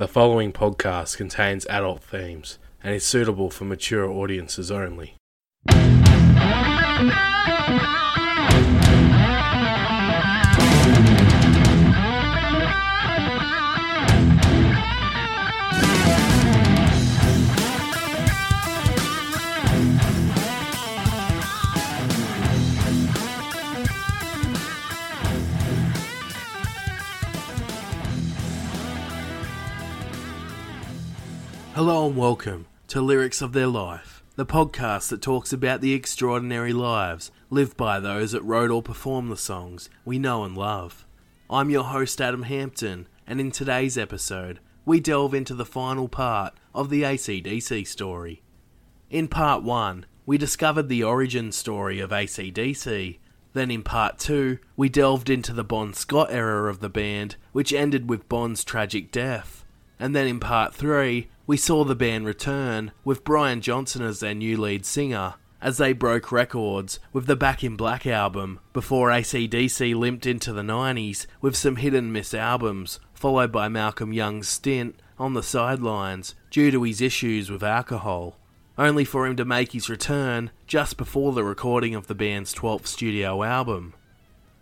The following podcast contains adult themes and is suitable for mature audiences only. Welcome to Lyrics of Their Life, the podcast that talks about the extraordinary lives lived by those that wrote or performed the songs we know and love. I'm your host, Adam Hampton, and in today's episode, we delve into the final part of the ACDC story. In part 1, we discovered the origin story of ACDC. Then in part 2, we delved into the Bon Scott era of the band, which ended with Bon's tragic death. And then in part 3, we saw the band return, with Brian Johnson as their new lead singer, as they broke records with the Back in Black album, before ACDC limped into the 90s with some hit and miss albums, followed by Malcolm Young's stint on the sidelines due to his issues with alcohol, only for him to make his return just before the recording of the band's 12th studio album.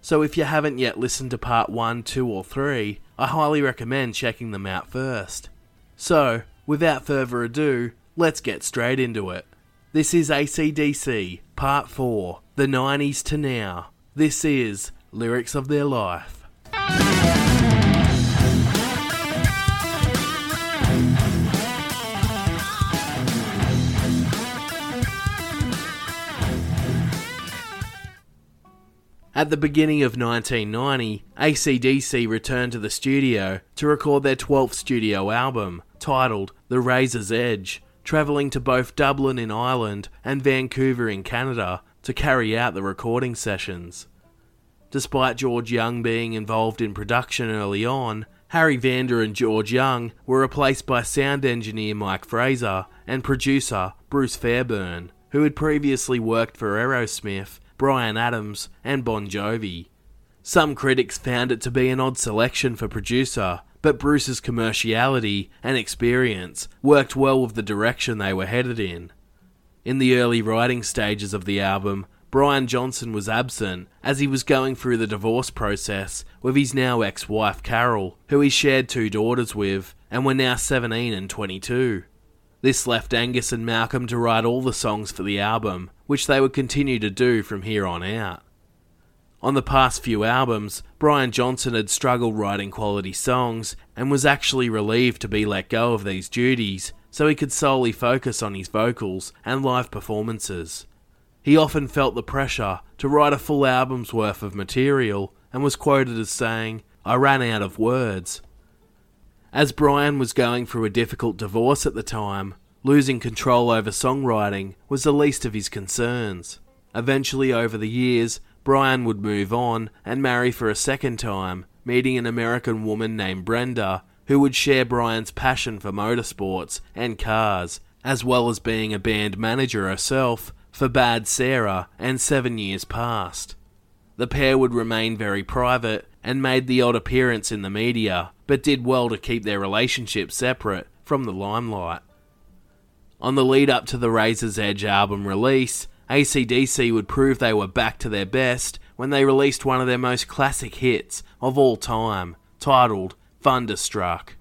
So if you haven't yet listened to part 1, 2, or 3, I highly recommend checking them out first. So, without further ado, let's get straight into it. This is ACDC, Part 4, The 90s to Now. This is Lyrics of Their Life. At the beginning of 1990, ACDC returned to the studio to record their 12th studio album, titled The Razor's Edge, travelling to both Dublin in Ireland and Vancouver in Canada to carry out the recording sessions. Despite George Young being involved in production early on, Harry Vanda and George Young were replaced by sound engineer Mike Fraser and producer Bruce Fairbairn, who had previously worked for Aerosmith, Bryan Adams, and Bon Jovi. Some critics found it to be an odd selection for producer, but Bruce's commerciality and experience worked well with the direction they were headed in. In the early writing stages of the album, Brian Johnson was absent as he was going through the divorce process with his now ex wife Carol, who he shared two daughters with, and were now 17 and 22. This left Angus and Malcolm to write all the songs for the album, which they would continue to do from here on out. On the past few albums, Brian Johnson had struggled writing quality songs and was actually relieved to be let go of these duties so he could solely focus on his vocals and live performances. He often felt the pressure to write a full album's worth of material and was quoted as saying, I ran out of words. As Brian was going through a difficult divorce at the time, losing control over songwriting was the least of his concerns. Eventually, over the years, Brian would move on and marry for a second time, meeting an American woman named Brenda, who would share Brian's passion for motorsports and cars, as well as being a band manager herself for Bad Sarah and Seven Years Past. The pair would remain very private and made the odd appearance in the media, but did well to keep their relationship separate from the limelight. On the lead up to the Razor's Edge album release, ACDC would prove they were back to their best when they released one of their most classic hits of all time, titled Thunderstruck.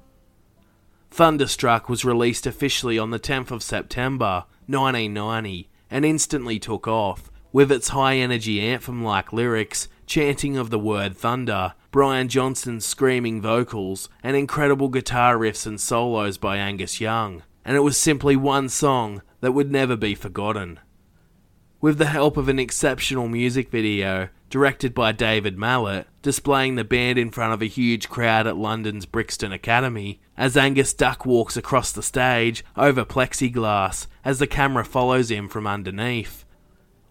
Thunderstruck was released officially on the 10th of September 1990 and instantly took off, with its high energy anthem like lyrics, chanting of the word thunder, Brian Johnson's screaming vocals, and incredible guitar riffs and solos by Angus Young. And it was simply one song that would never be forgotten. With the help of an exceptional music video directed by David Mallet, displaying the band in front of a huge crowd at London's Brixton Academy, as Angus Duck walks across the stage over plexiglass as the camera follows him from underneath.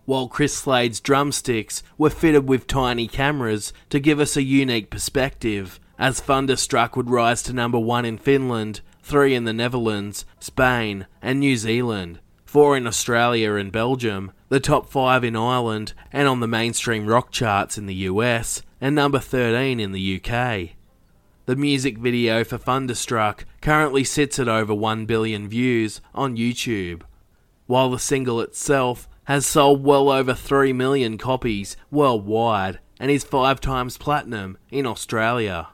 While Chris Slade's drumsticks were fitted with tiny cameras to give us a unique perspective, as Thunderstruck would rise to number one in Finland, three in the Netherlands, Spain, and New Zealand, four in Australia and Belgium, the top 5 in Ireland and on the mainstream rock charts in the US, and number 13 in the UK. The music video for Thunderstruck currently sits at over 1 billion views on YouTube, while the single itself has sold well over 3 million copies worldwide and is five times platinum in Australia.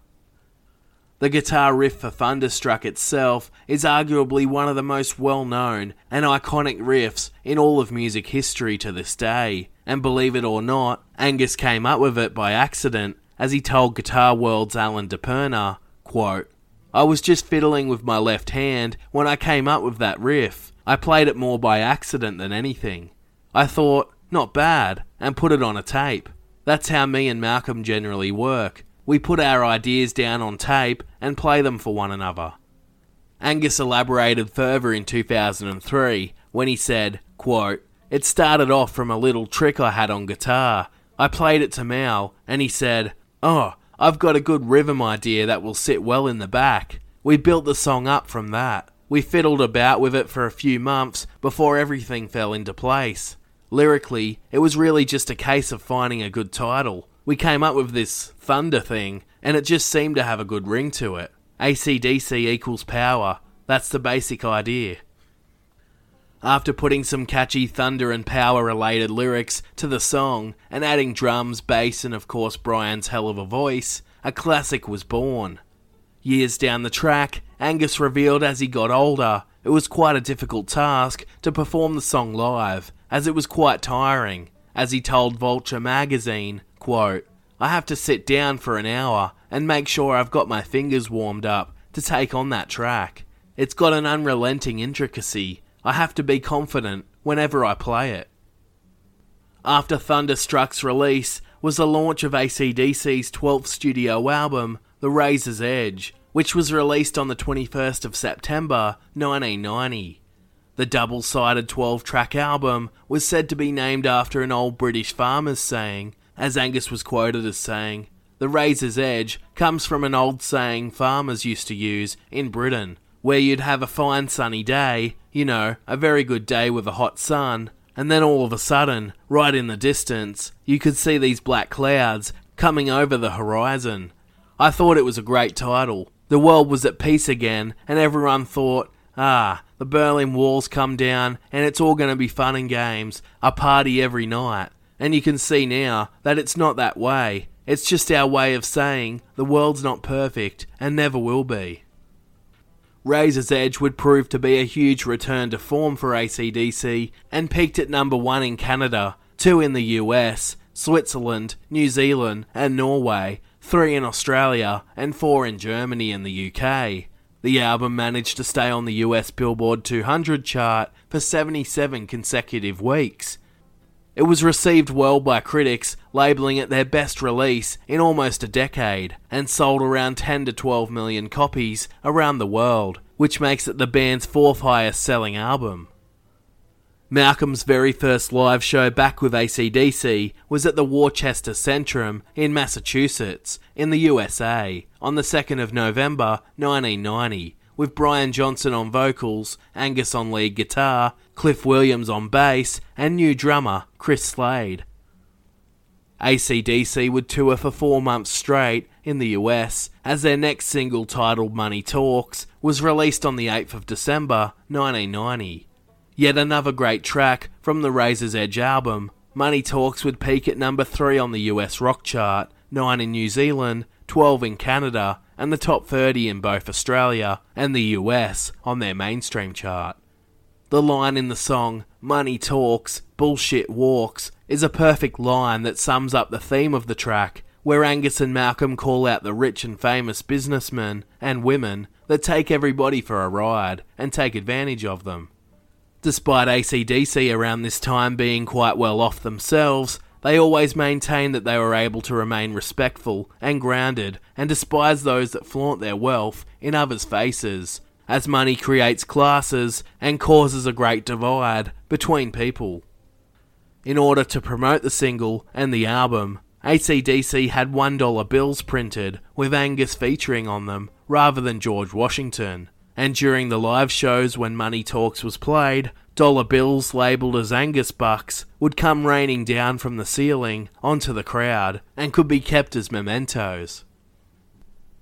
The guitar riff for Thunderstruck itself is arguably one of the most well known and iconic riffs in all of music history to this day, and believe it or not, Angus came up with it by accident as he told Guitar World's Alan di Perna, quote, I was just fiddling with my left hand when I came up with that riff. I played it more by accident than anything. I thought, not bad, and put it on a tape. That's how me and Malcolm generally work. We put our ideas down on tape and play them for one another. Angus elaborated further in 2003 when he said, quote, It started off from a little trick I had on guitar. I played it to Mal, and he said, Oh, I've got a good rhythm idea that will sit well in the back. We built the song up from that. We fiddled about with it for a few months before everything fell into place. Lyrically, it was really just a case of finding a good title. We came up with this thunder thing, and it just seemed to have a good ring to it. ACDC equals power. That's the basic idea. After putting some catchy thunder and power related lyrics to the song and adding drums, bass, and of course Brian's hell of a voice, a classic was born. Years down the track, Angus revealed as he got older, it was quite a difficult task to perform the song live, as it was quite tiring. As he told Vulture magazine, quote, I have to sit down for an hour and make sure I've got my fingers warmed up to take on that track. It's got an unrelenting intricacy. I have to be confident whenever I play it. After Thunderstruck's release was the launch of ACDC's 12th studio album, The Razor's Edge, which was released on the 21st of September 1990. The double sided 12 track album was said to be named after an old British farmer's saying, as Angus was quoted as saying, The razor's edge comes from an old saying farmers used to use in Britain, where you'd have a fine sunny day, you know, a very good day with a hot sun, and then all of a sudden, right in the distance, you could see these black clouds coming over the horizon. I thought it was a great title. The world was at peace again, and everyone thought, ah, the Berlin Wall's come down, and it's all going to be fun and games, a party every night. And you can see now that it's not that way. It's just our way of saying the world's not perfect and never will be. Razor's Edge would prove to be a huge return to form for ACDC and peaked at number one in Canada, two in the US, Switzerland, New Zealand, and Norway, three in Australia, and four in Germany and the UK. The album managed to stay on the US Billboard 200 chart for 77 consecutive weeks. It was received well by critics, labelling it their best release in almost a decade, and sold around 10 to 12 million copies around the world, which makes it the band's fourth highest selling album. Malcolm's very first live show back with ACDC was at the Worcester Centrum in Massachusetts, in the USA, on the 2nd of November 1990, with Brian Johnson on vocals, Angus on lead guitar, Cliff Williams on bass, and new drummer Chris Slade. ACDC would tour for four months straight in the US, as their next single titled Money Talks was released on the 8th of December 1990. Yet another great track from the Razor's Edge album. Money Talks would peak at number 3 on the US rock chart, 9 in New Zealand, 12 in Canada, and the top 30 in both Australia and the US on their mainstream chart. The line in the song, Money Talks, Bullshit Walks, is a perfect line that sums up the theme of the track, where Angus and Malcolm call out the rich and famous businessmen and women that take everybody for a ride and take advantage of them. Despite ACDC around this time being quite well off themselves, they always maintained that they were able to remain respectful and grounded and despise those that flaunt their wealth in others' faces, as money creates classes and causes a great divide between people. In order to promote the single and the album, ACDC had $1 bills printed with Angus featuring on them rather than George Washington, and during the live shows when Money Talks was played, dollar bills labelled as Angus bucks would come raining down from the ceiling onto the crowd and could be kept as mementos.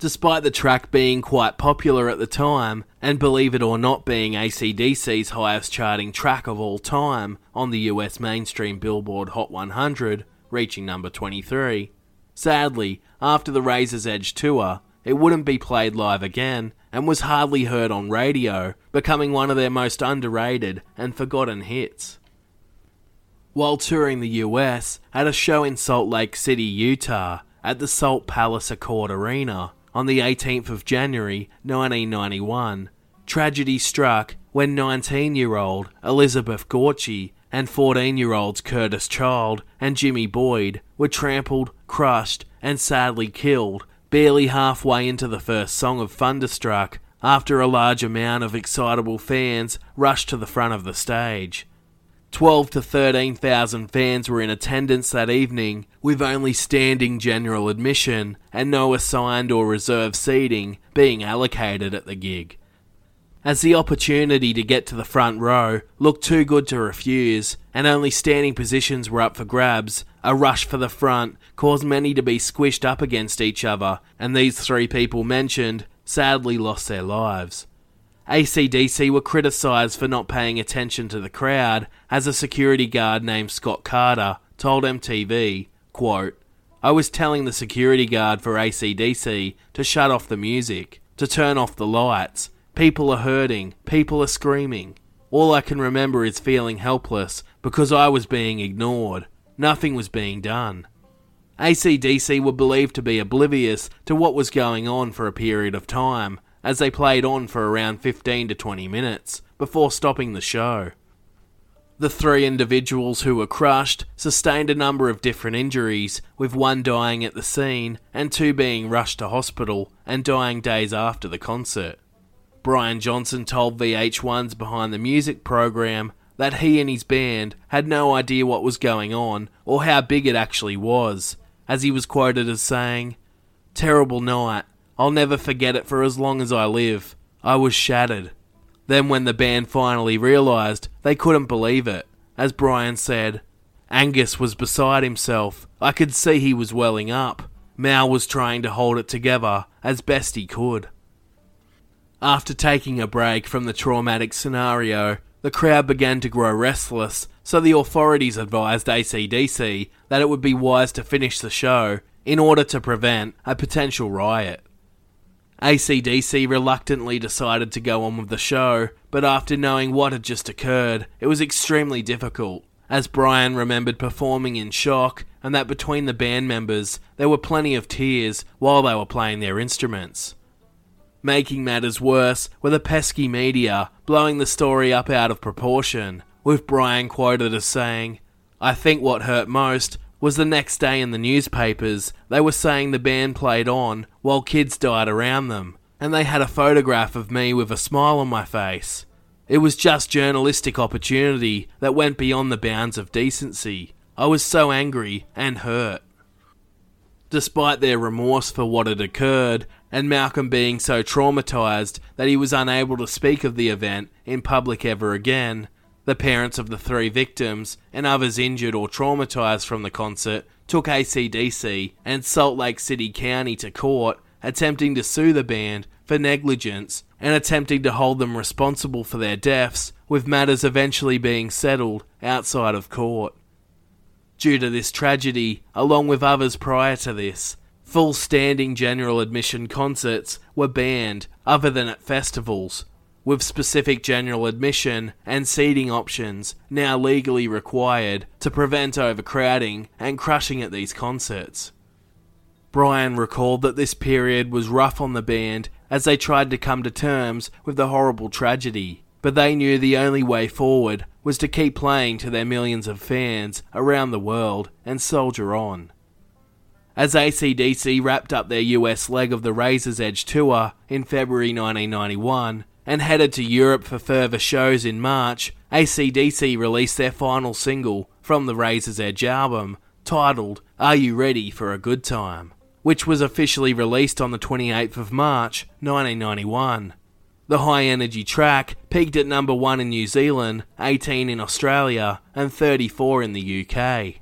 Despite the track being quite popular at the time, and believe it or not being ACDC's highest charting track of all time on the US mainstream Billboard Hot 100, reaching number 23, sadly, after the Razor's Edge tour, it wouldn't be played live again and was hardly heard on radio, becoming one of their most underrated and forgotten hits. While touring the US, at a show in Salt Lake City, Utah, at the Salt Palace Acord Arena, on the 18th of January 1991, tragedy struck when 19 year old Elizabeth Gorchy and 14 year olds Curtis Child and Jimmy Boyd were trampled, crushed, and sadly killed barely halfway into the first song of Thunderstruck after a large amount of excitable fans rushed to the front of the stage. 12 to 13,000 fans were in attendance that evening, with only standing general admission and no assigned or reserved seating being allocated at the gig. As the opportunity to get to the front row looked too good to refuse, and only standing positions were up for grabs, a rush for the front caused many to be squished up against each other, and these three people mentioned sadly lost their lives. ACDC were criticised for not paying attention to the crowd, as a security guard named Scott Carter told MTV, quote, I was telling the security guard for ACDC to shut off the music, to turn off the lights. People are hurting, people are screaming. All I can remember is feeling helpless because I was being ignored. Nothing was being done. ACDC were believed to be oblivious to what was going on for a period of time, as they played on for around 15 to 20 minutes before stopping the show. The three individuals who were crushed sustained a number of different injuries, with one dying at the scene and two being rushed to hospital and dying days after the concert. Brian Johnson told VH1's Behind the Music program that he and his band had no idea what was going on or how big it actually was, as he was quoted as saying, Terrible night, I'll never forget it for as long as I live. I was shattered. Then, when the band finally realised, they couldn't believe it. As Brian said, Angus was beside himself. I could see he was welling up. Mal was trying to hold it together as best he could. After taking a break from the traumatic scenario, the crowd began to grow restless, so the authorities advised ACDC that it would be wise to finish the show in order to prevent a potential riot. ACDC reluctantly decided to go on with the show, but after knowing what had just occurred, it was extremely difficult, as Brian remembered performing in shock and that between the band members there were plenty of tears while they were playing their instruments. Making matters worse were the pesky media blowing the story up out of proportion, with Brian quoted as saying, I think what hurt most was the next day in the newspapers, they were saying the band played on while kids died around them, and they had a photograph of me with a smile on my face. It was just journalistic opportunity that went beyond the bounds of decency. I was so angry and hurt. Despite their remorse for what had occurred, and Malcolm being so traumatized that he was unable to speak of the event in public ever again, the parents of the three victims and others injured or traumatized from the concert took ACDC and Salt Lake City County to court, attempting to sue the band for negligence and attempting to hold them responsible for their deaths, with matters eventually being settled outside of court. Due to this tragedy, along with others prior to this, full standing general admission concerts were banned other than at festivals, with specific general admission and seating options now legally required to prevent overcrowding and crushing at these concerts. Brian recalled that this period was rough on the band as they tried to come to terms with the horrible tragedy, but they knew the only way forward was to keep playing to their millions of fans around the world and soldier on. As ACDC wrapped up their US leg of the Razor's Edge tour in February 1991, and headed to Europe for further shows in March, ACDC released their final single from the Razor's Edge album, titled Are You Ready for a Good Time, which was officially released on the 28th of March 1991. The high energy track peaked at number 1 in New Zealand, 18 in Australia, and 34 in the UK.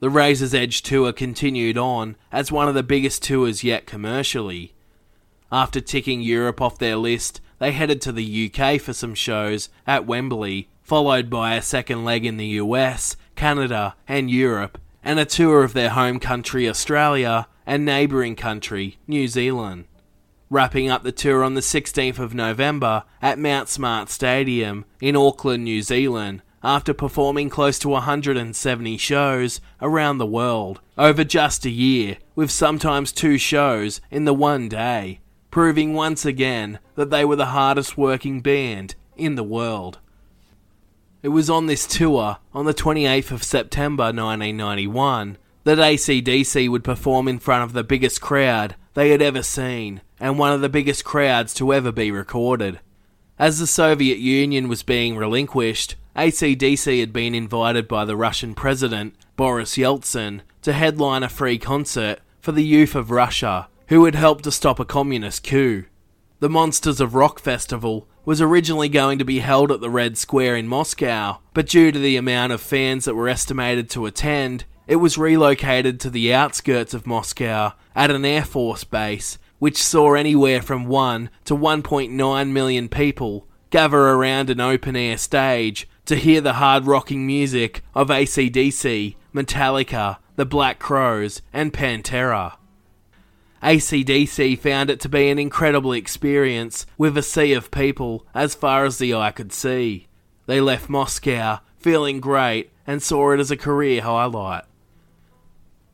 The Razor's Edge tour continued on as one of the biggest tours yet commercially, After ticking Europe off their list, they headed to the UK for some shows at Wembley, followed by a second leg in the US, Canada, and Europe, and a tour of their home country Australia and neighbouring country New Zealand. Wrapping up the tour on the 16th of November at Mount Smart Stadium in Auckland, New Zealand, after performing close to 170 shows around the world over just a year, with sometimes two shows in the one day, proving once again that they were the hardest working band in the world. It was on this tour, on the 28th of September 1991, that ACDC would perform in front of the biggest crowd they had ever seen, and one of the biggest crowds to ever be recorded. As the Soviet Union was being relinquished, ACDC had been invited by the Russian president, Boris Yeltsin, to headline a free concert for the youth of Russia, who had helped to stop a communist coup. The Monsters of Rock Festival was originally going to be held at the Red Square in Moscow, but due to the amount of fans that were estimated to attend, it was relocated to the outskirts of Moscow at an Air Force base, which saw anywhere from 1 to 1.9 million people gather around an open air stage to hear the hard rocking music of ACDC, Metallica, the Black Crowes, and Pantera. ACDC found it to be an incredible experience with a sea of people as far as the eye could see. They left Moscow feeling great and saw it as a career highlight.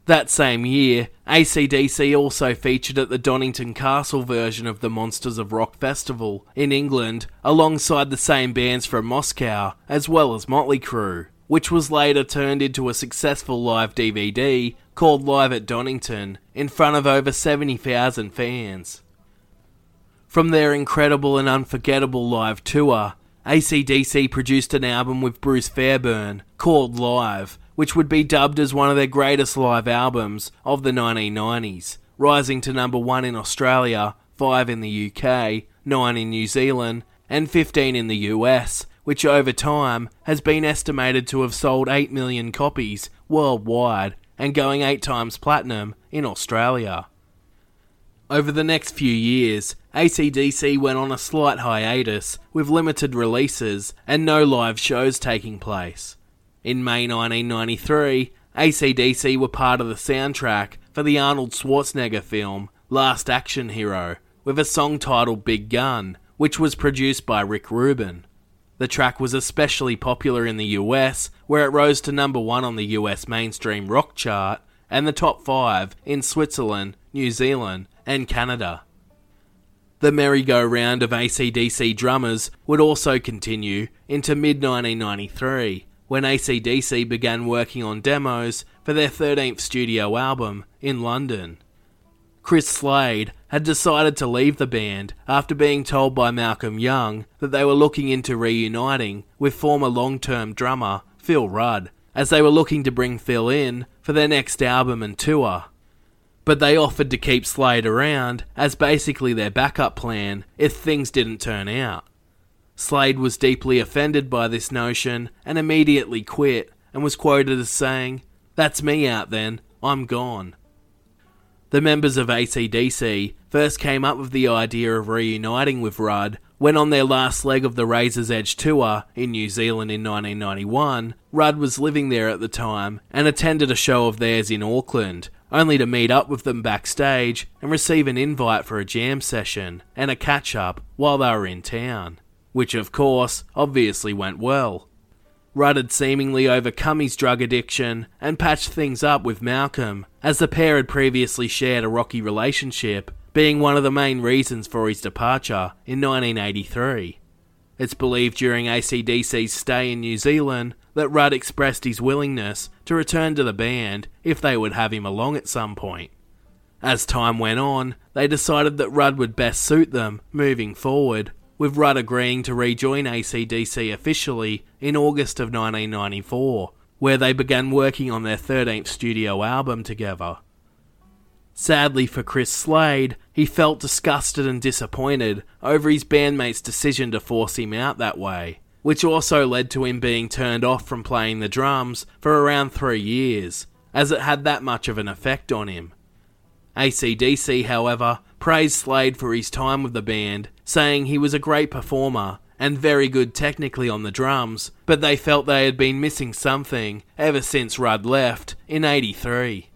That same year, ACDC also featured at the Donington Castle version of the Monsters of Rock Festival in England, alongside the same bands from Moscow, as well as Motley Crue, which was later turned into a successful live DVD called Live at Donington, in front of over 70,000 fans. From their incredible and unforgettable live tour, ACDC produced an album with Bruce Fairbairn called Live, which would be dubbed as one of their greatest live albums of the 1990s, rising to number 1 in Australia, 5 in the UK, 9 in New Zealand, and 15 in the US, which over time has been estimated to have sold 8 million copies worldwide and going 8 times platinum in Australia. Over the next few years, ACDC went on a slight hiatus with limited releases and no live shows taking place. In May 1993, ACDC were part of the soundtrack for the Arnold Schwarzenegger film Last Action Hero, with a song titled Big Gun, which was produced by Rick Rubin. The track was especially popular in the US, where it rose to number one on the US mainstream rock chart and the top five in Switzerland, New Zealand, and Canada. The merry-go-round of ACDC drummers would also continue into mid 1993 when ACDC began working on demos for their 13th studio album in London. Chris Slade had decided to leave the band after being told by Malcolm Young that they were looking into reuniting with former long term drummer Phil Rudd, as they were looking to bring Phil in for their next album and tour. But they offered to keep Slade around as basically their backup plan if things didn't turn out. Slade was deeply offended by this notion and immediately quit and was quoted as saying, That's me out then, I'm gone. The members of ACDC first came up with the idea of reuniting with Rudd when on their last leg of the Razor's Edge tour in New Zealand in 1991, Rudd was living there at the time and attended a show of theirs in Auckland, only to meet up with them backstage and receive an invite for a jam session and a catch up while they were in town which of course obviously went well. Rudd had seemingly overcome his drug addiction and patched things up with Malcolm, as the pair had previously shared a rocky relationship, being one of the main reasons for his departure in 1983. It's believed during ACDC's stay in New Zealand that Rudd expressed his willingness to return to the band if they would have him along at some point. As time went on, they decided that Rudd would best suit them moving forward, with Rudd agreeing to rejoin ACDC officially in August of 1994, where they began working on their 13th studio album together. Sadly for Chris Slade, he felt disgusted and disappointed over his bandmates' decision to force him out that way, which also led to him being turned off from playing the drums for around three years, as it had that much of an effect on him. ACDC, however, praised Slade for his time with the band, saying he was a great performer and very good technically on the drums, but they felt they had been missing something ever since Rudd left in 83.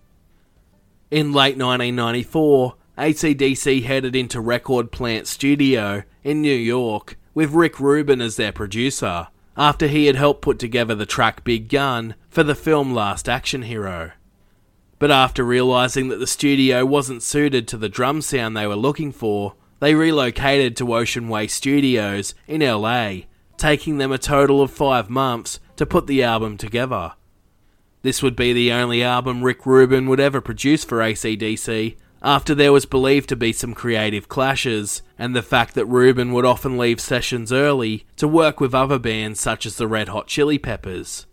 In late 1994, ACDC headed into Record Plant Studio in New York with Rick Rubin as their producer, after he had helped put together the track Big Gun for the film Last Action Hero. But after realizing that the studio wasn't suited to the drum sound they were looking for, they relocated to Ocean Way Studios in LA, taking them a total of five months to put the album together. This would be the only album Rick Rubin would ever produce for ACDC, after there was believed to be some creative clashes, and the fact that Rubin would often leave sessions early to work with other bands such as the Red Hot Chili Peppers.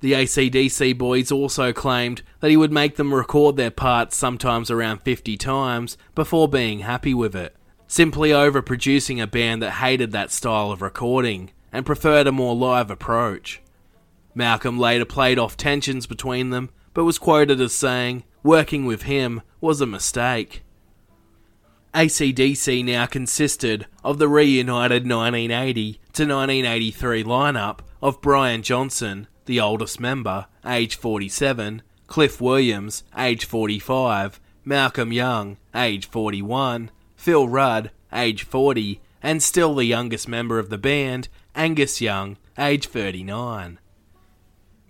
The ACDC boys also claimed that he would make them record their parts sometimes around 50 times before being happy with it, simply overproducing a band that hated that style of recording and preferred a more live approach. Malcolm later played off tensions between them, but was quoted as saying, working with him was a mistake. ACDC now consisted of the reunited 1980 to 1983 lineup of Brian Johnson, the oldest member, age 47, Cliff Williams, age 45, Malcolm Young, age 41, Phil Rudd, age 40, and still the youngest member of the band, Angus Young, age 39.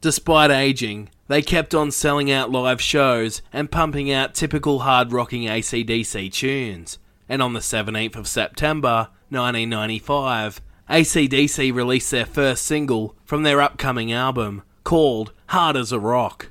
Despite aging, they kept on selling out live shows and pumping out typical hard rocking ACDC tunes. And on the 17th of September 1995, ACDC released their first single from their upcoming album called Hard as a Rock.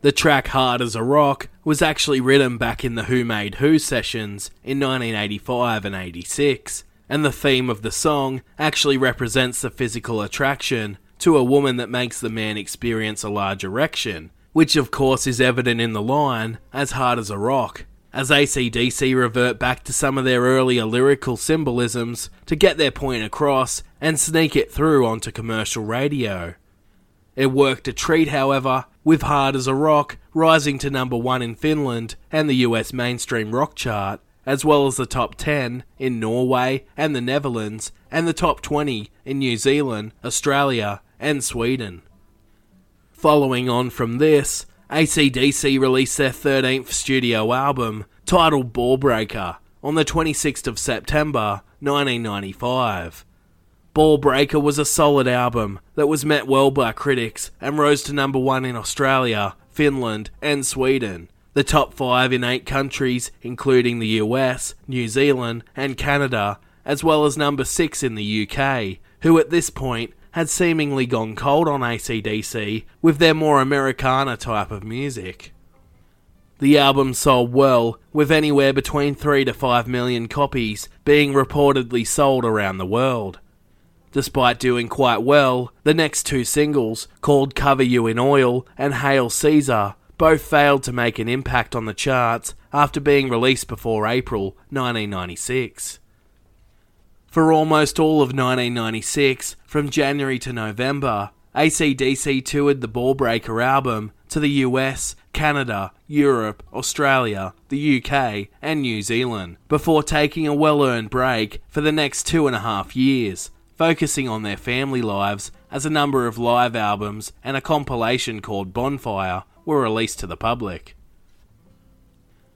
The track Hard as a Rock was actually written back in the Who Made Who sessions in 1985 and 86, and the theme of the song actually represents the physical attraction to a woman that makes the man experience a large erection, which of course is evident in the line, as hard as a rock, as ACDC revert back to some of their earlier lyrical symbolisms to get their point across and sneak it through onto commercial radio. It worked a treat, however, with Hard as a Rock rising to number one in Finland and the US mainstream rock chart, as well as the top 10 in Norway and the Netherlands, and the top 20 in New Zealand, Australia, and Sweden. Following on from this, ACDC released their 13th studio album, titled Ballbreaker, on the 26th of September 1995. Ballbreaker was a solid album that was met well by critics and rose to number one in Australia, Finland, and Sweden, the top five in eight countries, including the US, New Zealand, and Canada, as well as number six in the UK, who at this point had seemingly gone cold on ACDC with their more Americana type of music. The album sold well, with anywhere between 3 to 5 million copies being reportedly sold around the world. Despite doing quite well, the next two singles, called Cover You in Oil and Hail Caesar, both failed to make an impact on the charts after being released before April 1996. For almost all of 1996, from January to November, ACDC toured the Ballbreaker album to the US, Canada, Europe, Australia, the UK, and New Zealand, before taking a well earned break for the next two and a half years, focusing on their family lives as a number of live albums and a compilation called Bonfire were released to the public.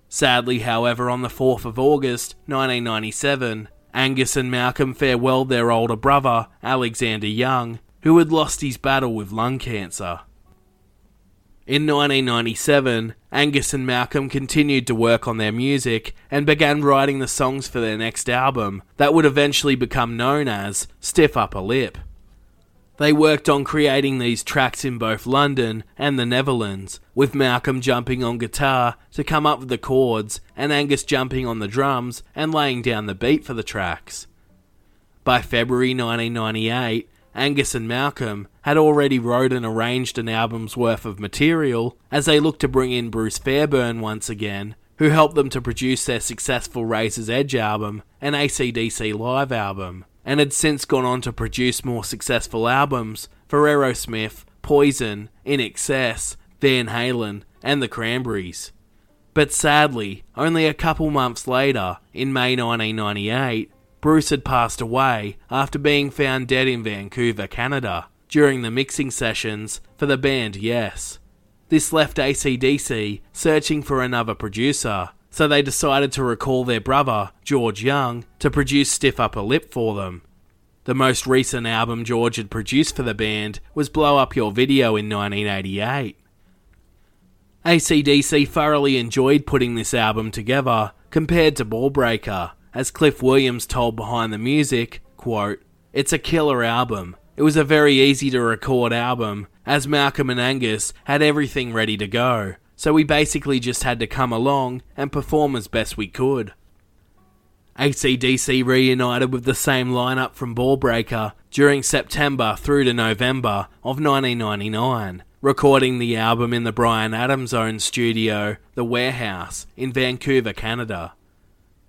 Sadly, however, on the 4th of August 1997, Angus and Malcolm farewelled their older brother, Alexander Young, who had lost his battle with lung cancer. In 1997, Angus and Malcolm continued to work on their music and began writing the songs for their next album that would eventually become known as Stiff Upper Lip. They worked on creating these tracks in both London and the Netherlands, with Malcolm jumping on guitar to come up with the chords and Angus jumping on the drums and laying down the beat for the tracks. By February 1998, Angus and Malcolm had already wrote and arranged an album's worth of material as they looked to bring in Bruce Fairbairn once again, who helped them to produce their successful Razor's Edge album and ACDC live album and had since gone on to produce more successful albums for Aerosmith, Poison, INXS, Van Halen, and the Cranberries. But sadly, only a couple months later, in May 1998, Bruce had passed away after being found dead in Vancouver, Canada, during the mixing sessions for the band Yes. This left ACDC searching for another producer, so they decided to recall their brother, George Young, to produce Stiff Upper Lip for them. The most recent album George had produced for the band was Blow Up Your Video in 1988. ACDC thoroughly enjoyed putting this album together compared to Ballbreaker, as Cliff Williams told Behind the Music, quote, It's a killer album. It was a very easy to record album, as Malcolm and Angus had everything ready to go, so we basically just had to come along and perform as best we could. ACDC reunited with the same lineup from Ballbreaker during September through to November of 1999, recording the album in the Bryan Adams owned studio, The Warehouse, in Vancouver, Canada.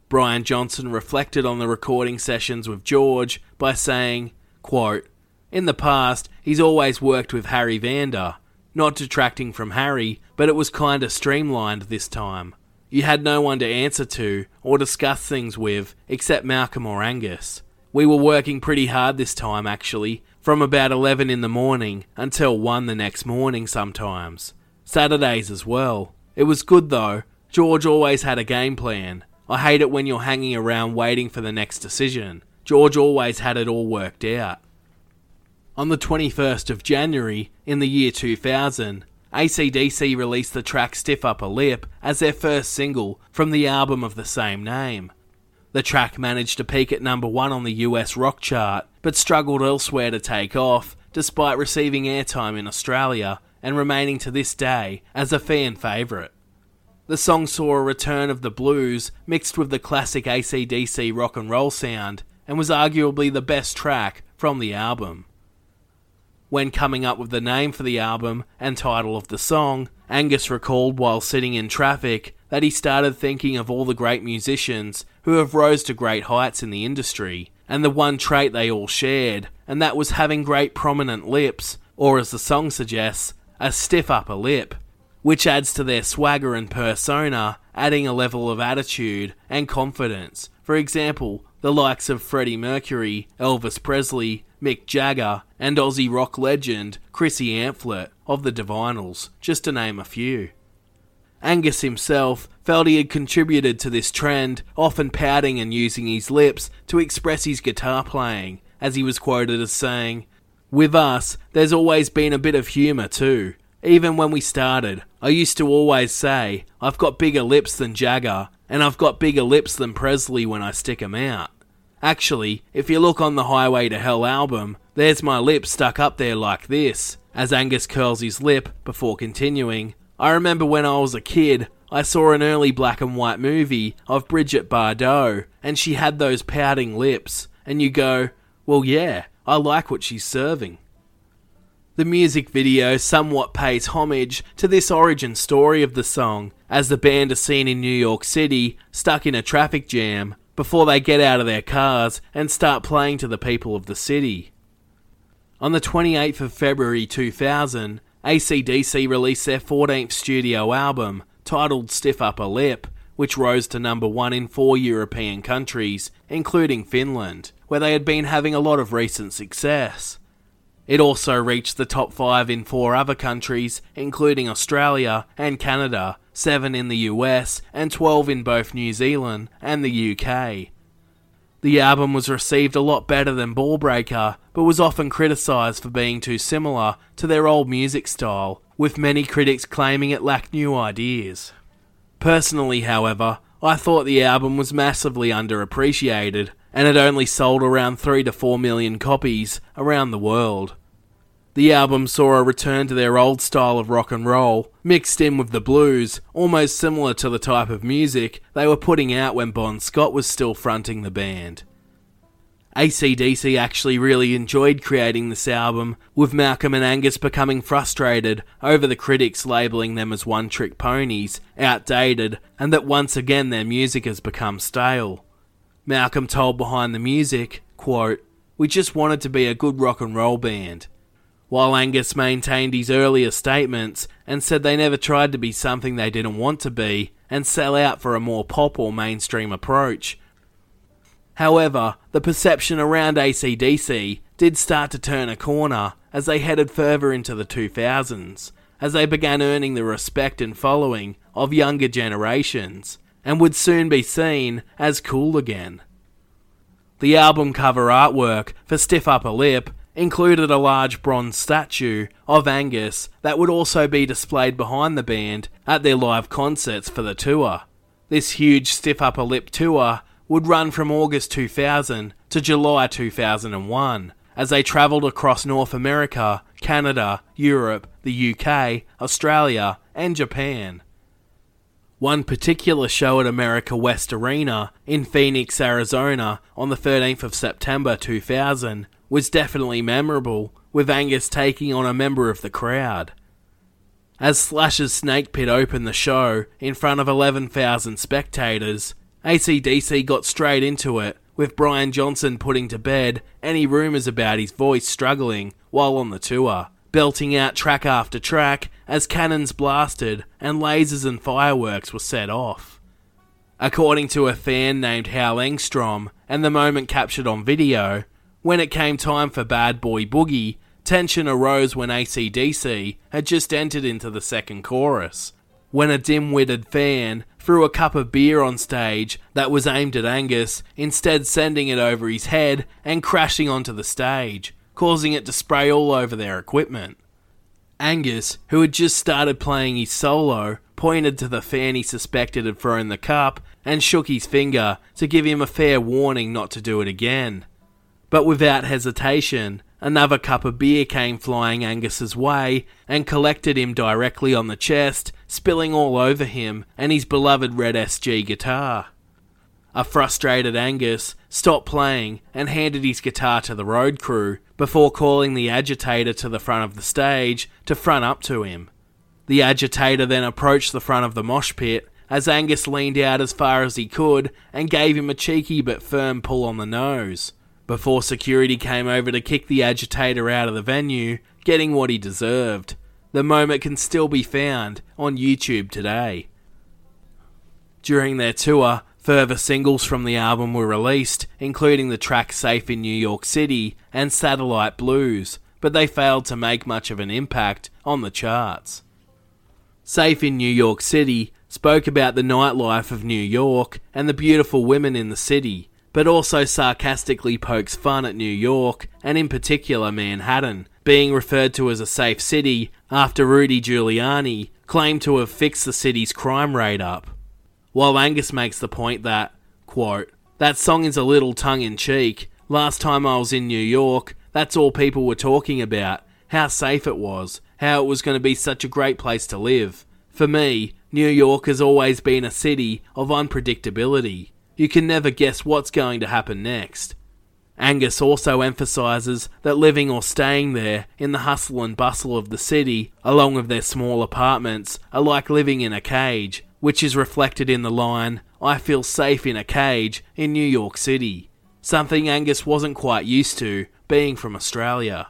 Brian Johnson reflected on the recording sessions with George by saying, quote, In the past, he's always worked with Harry Vanda. Not detracting from Harry, but it was kinda streamlined this time. You had no one to answer to or discuss things with except Malcolm or Angus. We were working pretty hard this time, actually, from about 11 in the morning until 1 the next morning sometimes. Saturdays as well. It was good though. George always had a game plan. I hate it when you're hanging around waiting for the next decision. George always had it all worked out. On the 21st of January in the year 2000, ACDC released the track Stiff Upper Lip as their first single from the album of the same name. The track managed to peak at number one on the US rock chart, but struggled elsewhere to take off, despite receiving airtime in Australia and remaining to this day as a fan favourite. The song saw a return of the blues mixed with the classic ACDC rock and roll sound and was arguably the best track from the album. When coming up with the name for the album and title of the song, Angus recalled while sitting in traffic that he started thinking of all the great musicians who have rose to great heights in the industry, and the one trait they all shared, and that was having great prominent lips, or as the song suggests, a stiff upper lip, which adds to their swagger and persona, adding a level of attitude and confidence. For example, the likes of Freddie Mercury, Elvis Presley, Mick Jagger, and Aussie rock legend Chrissy Amphlett of the Divinyls, just to name a few. Angus himself felt he had contributed to this trend, often pouting and using his lips to express his guitar playing, as he was quoted as saying, With us, there's always been a bit of humour too. Even when we started, I used to always say, I've got bigger lips than Jagger, and I've got bigger lips than Presley when I stick 'em out. Actually, if you look on the Highway to Hell album, there's my lip stuck up there like this, as Angus curls his lip before continuing. I remember when I was a kid, I saw an early black and white movie of Brigitte Bardot, and she had those pouting lips, and you go, well, yeah, I like what she's serving. The music video somewhat pays homage to this origin story of the song, as the band are seen in New York City, stuck in a traffic jam, before they get out of their cars and start playing to the people of the city. On the 28th of February 2000, ACDC released their 14th studio album, titled Stiff Upper Lip, which rose to number one in four European countries, including Finland, where they had been having a lot of recent success. It also reached the top five in four other countries, including Australia and Canada, 7 in the US, and 12 in both New Zealand and the UK. The album was received a lot better than Ballbreaker, but was often criticised for being too similar to their old music style, with many critics claiming it lacked new ideas. Personally, however, I thought the album was massively underappreciated, and it only sold around 3 to 4 million copies around the world. The album saw a return to their old style of rock and roll, mixed in with the blues, almost similar to the type of music they were putting out when Bon Scott was still fronting the band. ACDC actually really enjoyed creating this album, with Malcolm and Angus becoming frustrated over the critics labelling them as one trick ponies, outdated, and that once again their music has become stale. Malcolm told Behind the Music, quote, We just wanted to be a good rock and roll band while Angus maintained his earlier statements and said they never tried to be something they didn't want to be, and sell out for a more pop or mainstream approach. However, the perception around ACDC did start to turn a corner as they headed further into the 2000s, as they began earning the respect and following of younger generations, and would soon be seen as cool again. The album cover artwork for Stiff Upper Lip included a large bronze statue of Angus that would also be displayed behind the band at their live concerts for the tour. This huge Stiff Upper Lip tour would run from August 2000 to July 2001 as they travelled across North America, Canada, Europe, the UK, Australia, and Japan. One particular show at America West Arena in Phoenix, Arizona on the 13th of September 2000 was definitely memorable, with Angus taking on a member of the crowd. As Slash's Snake Pit opened the show in front of 11,000 spectators, ACDC got straight into it, with Brian Johnson putting to bed any rumours about his voice struggling while on the tour, belting out track after track as cannons blasted and lasers and fireworks were set off. According to a fan named Hal Engstrom, and the moment captured on video, when it came time for Bad Boy Boogie, tension arose when ACDC had just entered into the second chorus. When a dim witted fan threw a cup of beer on stage that was aimed at Angus, instead sending it over his head and crashing onto the stage, causing it to spray all over their equipment. Angus, who had just started playing his solo, pointed to the fan he suspected had thrown the cup and shook his finger to give him a fair warning not to do it again. But without hesitation, another cup of beer came flying Angus's way and collected him directly on the chest, spilling all over him and his beloved red SG guitar. A frustrated Angus stopped playing and handed his guitar to the road crew before calling the agitator to the front of the stage to front up to him. The agitator then approached the front of the mosh pit as Angus leaned out as far as he could and gave him a cheeky but firm pull on the nose before security came over to kick the agitator out of the venue, getting what he deserved. The moment can still be found on YouTube today. During their tour, further singles from the album were released, including the track Safe in New York City and Satellite Blues, but they failed to make much of an impact on the charts. Safe in New York City spoke about the nightlife of New York and the beautiful women in the city, but also sarcastically pokes fun at New York, and in particular Manhattan, being referred to as a safe city after Rudy Giuliani claimed to have fixed the city's crime rate up. While Angus makes the point that, quote, that song is a little tongue in cheek. Last time I was in New York, that's all people were talking about. How safe it was. How it was going to be such a great place to live. For me, New York has always been a city of unpredictability. You can never guess what's going to happen next. Angus also emphasises that living or staying there in the hustle and bustle of the city, along with their small apartments, are like living in a cage, which is reflected in the line, I feel safe in a cage in New York City, something Angus wasn't quite used to, being from Australia.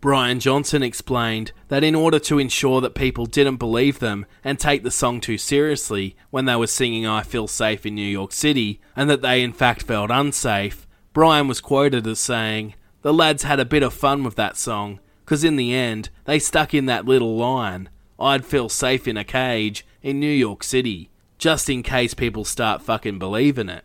Brian Johnson explained that in order to ensure that people didn't believe them and take the song too seriously when they were singing I Feel Safe in New York City, and that they in fact felt unsafe, Brian was quoted as saying, The lads had a bit of fun with that song, because in the end, they stuck in that little line, I'd feel safe in a cage in New York City, just in case people start fucking believing it.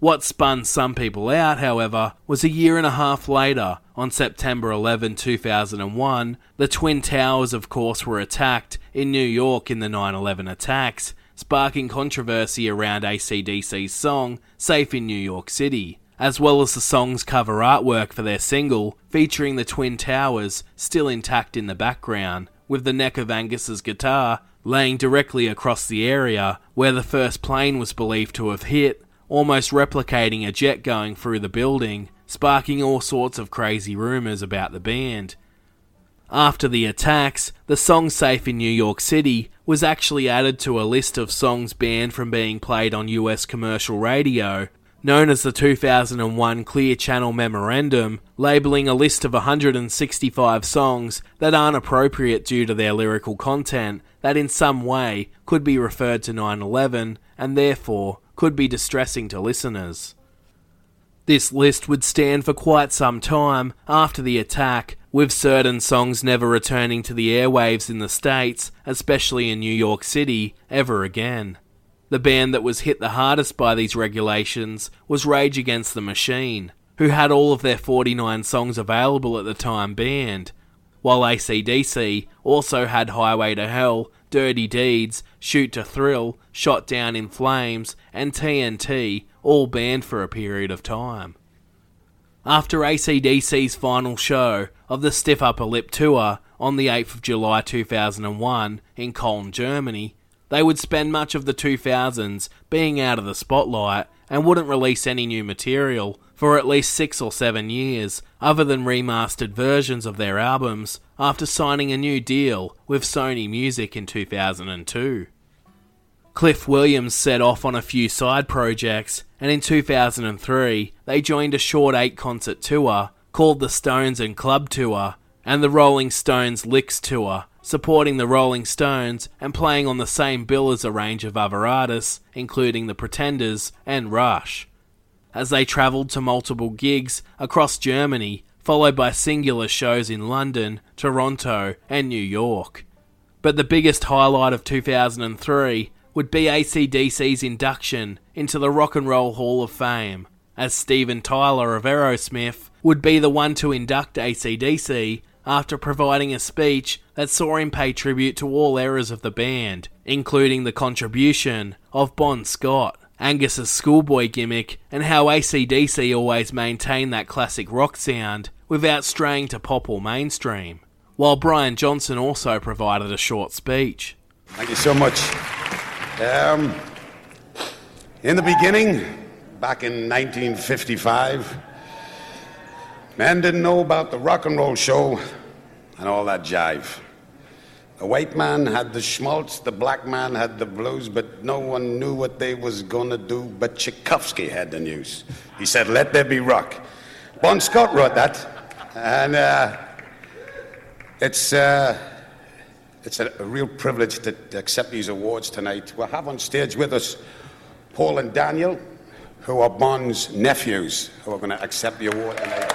What spun some people out, however, was a year and a half later, on September 11, 2001, the Twin Towers, of course, were attacked in New York in the 9 11 attacks, sparking controversy around ACDC's song Safe in New York City, as well as the song's cover artwork for their single, featuring the Twin Towers still intact in the background, with the neck of Angus's guitar laying directly across the area where the first plane was believed to have hit almost replicating a jet going through the building, sparking all sorts of crazy rumours about the band. After the attacks, the song Safe in New York City was actually added to a list of songs banned from being played on US commercial radio, known as the 2001 Clear Channel Memorandum, labelling a list of 165 songs that aren't appropriate due to their lyrical content that in some way could be referred to 9 11 and therefore could be distressing to listeners. This list would stand for quite some time after the attack, with certain songs never returning to the airwaves in the States, especially in New York City, ever again. The band that was hit the hardest by these regulations was Rage Against the Machine, who had all of their 49 songs available at the time banned, while ACDC also had Highway to Hell, Dirty Deeds, Shoot to Thrill, Shot Down in Flames, and TNT all banned for a period of time. After ACDC's final show of the Stiff Upper Lip Tour on the 8th of July 2001 in Cologne, Germany, they would spend much of the 2000s being out of the spotlight and wouldn't release any new material for at least six or seven years, other than remastered versions of their albums, after signing a new deal with Sony Music in 2002. Cliff Williams set off on a few side projects, and in 2003 they joined a short eight concert tour called the Stones and Club Tour and the Rolling Stones Licks Tour, supporting the Rolling Stones and playing on the same bill as a range of other artists, including the Pretenders and Rush. As they travelled to multiple gigs across Germany, followed by singular shows in London, Toronto, and New York. But the biggest highlight of 2003 would be ACDC's induction into the Rock and Roll Hall of Fame, as Steven Tyler of Aerosmith would be the one to induct ACDC after providing a speech that saw him pay tribute to all eras of the band, including the contribution of Bon Scott, Angus's schoolboy gimmick, and how ACDC always maintained that classic rock sound without straying to pop or mainstream, while Brian Johnson also provided a short speech. Thank you so much. Um, in the beginning, back in 1955, men didn't know about the rock and roll show and all that jive. The white man had the schmaltz, the black man had the blues, but no one knew what they was gonna do. But Tchaikovsky had the news. He said, "Let there be rock." Bon Scott wrote that, and uh, it's. Uh, it's a, a real privilege to, to accept these awards tonight. We'll have on stage with us Paul and Daniel, who are Bon's nephews, who are going to accept the award tonight.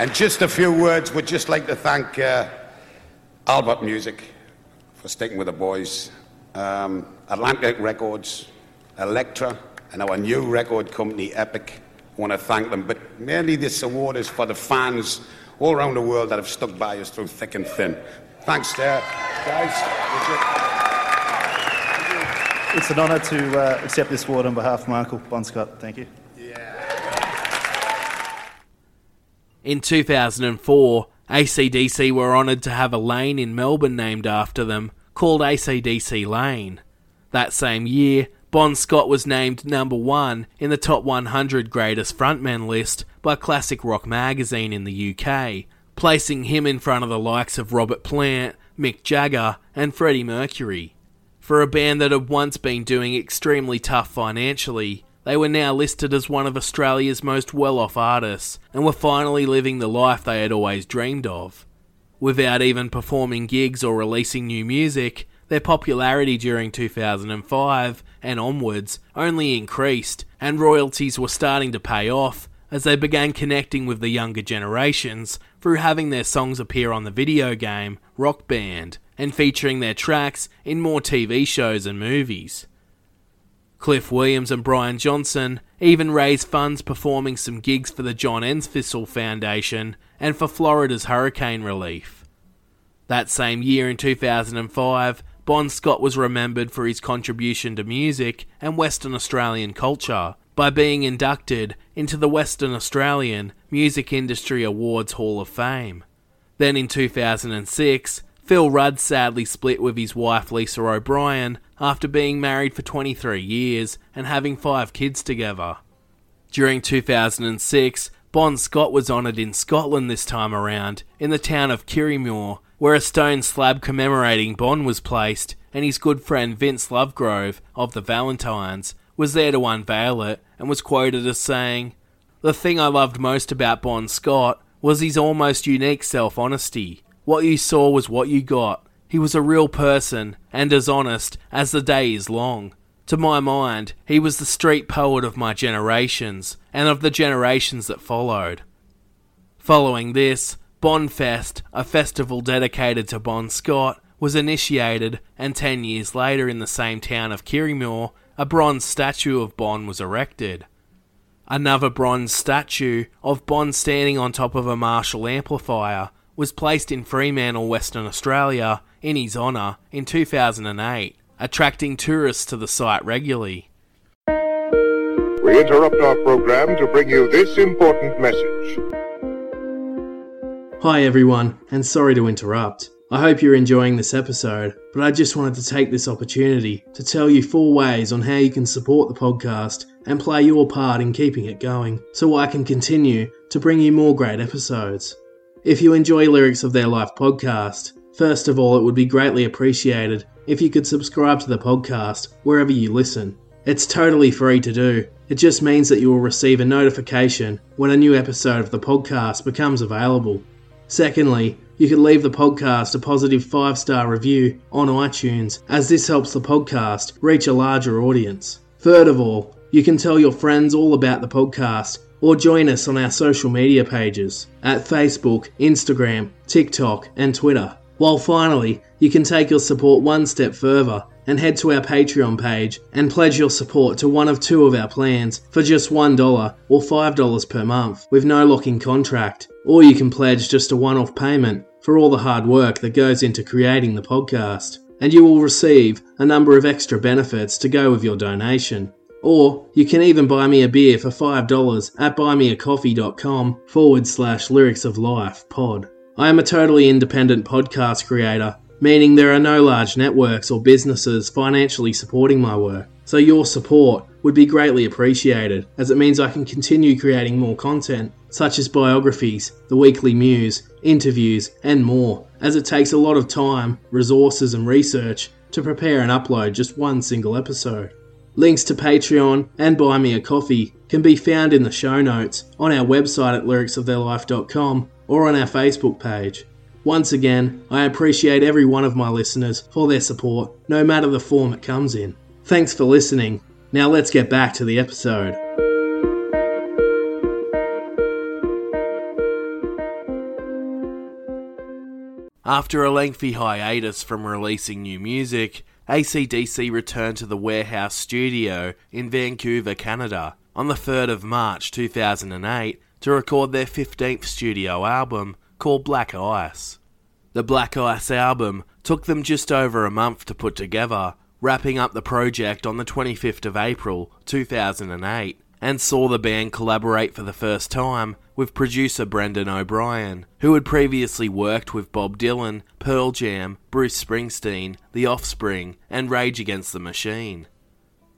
And just a few words, we'd just like to thank uh, Albert Music for sticking with the boys, um, Atlantic Records, Elektra, and our new record company, Epic. I want to thank them. But mainly, this award is for the fans all around the world that have stuck by us through thick and thin. Thanks, uh, guys. It's an honour to uh, accept this award on behalf of my uncle, Bon Scott. Thank you. In 2004, ACDC were honoured to have a lane in Melbourne named after them, called ACDC Lane. That same year, Bon Scott was named number one in the top 100 greatest frontmen list by Classic Rock magazine in the UK, placing him in front of the likes of Robert Plant, Mick Jagger, and Freddie Mercury. For a band that had once been doing extremely tough financially, they were now listed as one of Australia's most well off artists and were finally living the life they had always dreamed of. Without even performing gigs or releasing new music, their popularity during 2005 and onwards only increased, and royalties were starting to pay off as they began connecting with the younger generations through having their songs appear on the video game Rock Band and featuring their tracks in more TV shows and movies. Cliff Williams and Brian Johnson even raised funds performing some gigs for the John Entwistle Foundation and for Florida's hurricane relief. That same year in 2005, Bon Scott was remembered for his contribution to music and Western Australian culture by being inducted into the Western Australian Music Industry Awards Hall of Fame. Then in 2006, Phil Rudd sadly split with his wife Lisa O'Brien after being married for 23 years and having five kids together. During 2006, Bon Scott was honoured in Scotland this time around, in the town of Kirriemuir, where a stone slab commemorating Bon was placed, and his good friend Vince Lovegrove of the Valentines was there to unveil it and was quoted as saying, The thing I loved most about Bon Scott was his almost unique self honesty. What you saw was what you got. He was a real person and as honest as the day is long. To my mind, he was the street poet of my generations and of the generations that followed. Following this, Bonfest, a festival dedicated to Bon Scott, was initiated, and ten years later, in the same town of Kirriemuir, a bronze statue of Bon was erected. Another bronze statue of Bon standing on top of a Marshall amplifier was placed in Fremantle, Western Australia, in his honour in 2008 attracting tourists to the site regularly. We interrupt our program to bring you this important message. Hi everyone, and sorry to interrupt. I hope you're enjoying this episode, but I just wanted to take this opportunity to tell you four ways on how you can support the podcast and play your part in keeping it going so I can continue to bring you more great episodes. If you enjoy Lyrics of Their Life podcast, first of all, it would be greatly appreciated if you could subscribe to the podcast wherever you listen. It's totally free to do. It just means that you will receive a notification when a new episode of the podcast becomes available. Secondly, you can leave the podcast a positive 5 star review on iTunes, as this helps the podcast reach a larger audience. Third of all, you can tell your friends all about the podcast or join us on our social media pages at Facebook, Instagram, TikTok, and Twitter. While finally, you can take your support one step further and head to our Patreon page and pledge your support to one of two of our plans for just $1 or $5 per month with no locking contract. Or you can pledge just a one off payment for all the hard work that goes into creating the podcast. And you will receive a number of extra benefits to go with your donation. Or you can even buy me a beer for $5 at buymeacoffee.com forward slash lyrics of life pod. I am a totally independent podcast creator, meaning there are no large networks or businesses financially supporting my work. So your support would be greatly appreciated, as it means I can continue creating more content, such as biographies, the weekly muse, interviews, and more, as it takes a lot of time, resources, and research to prepare and upload just one single episode. Links to Patreon and Buy Me a Coffee can be found in the show notes on our website at lyricsoftheirlife.com or on our Facebook page. Once again, I appreciate every one of my listeners for their support, no matter the form it comes in. Thanks for listening. Now let's get back to the episode. After a lengthy hiatus from releasing new music, ACDC returned to the Warehouse Studio in Vancouver, Canada on the 3rd of March 2008 to record their 15th studio album called Black Ice. The Black Ice album took them just over a month to put together, wrapping up the project on the 25th of April 2008, and saw the band collaborate for the first time with producer Brendan O'Brien, who had previously worked with Bob Dylan, Pearl Jam, Bruce Springsteen, The Offspring, and Rage Against the Machine.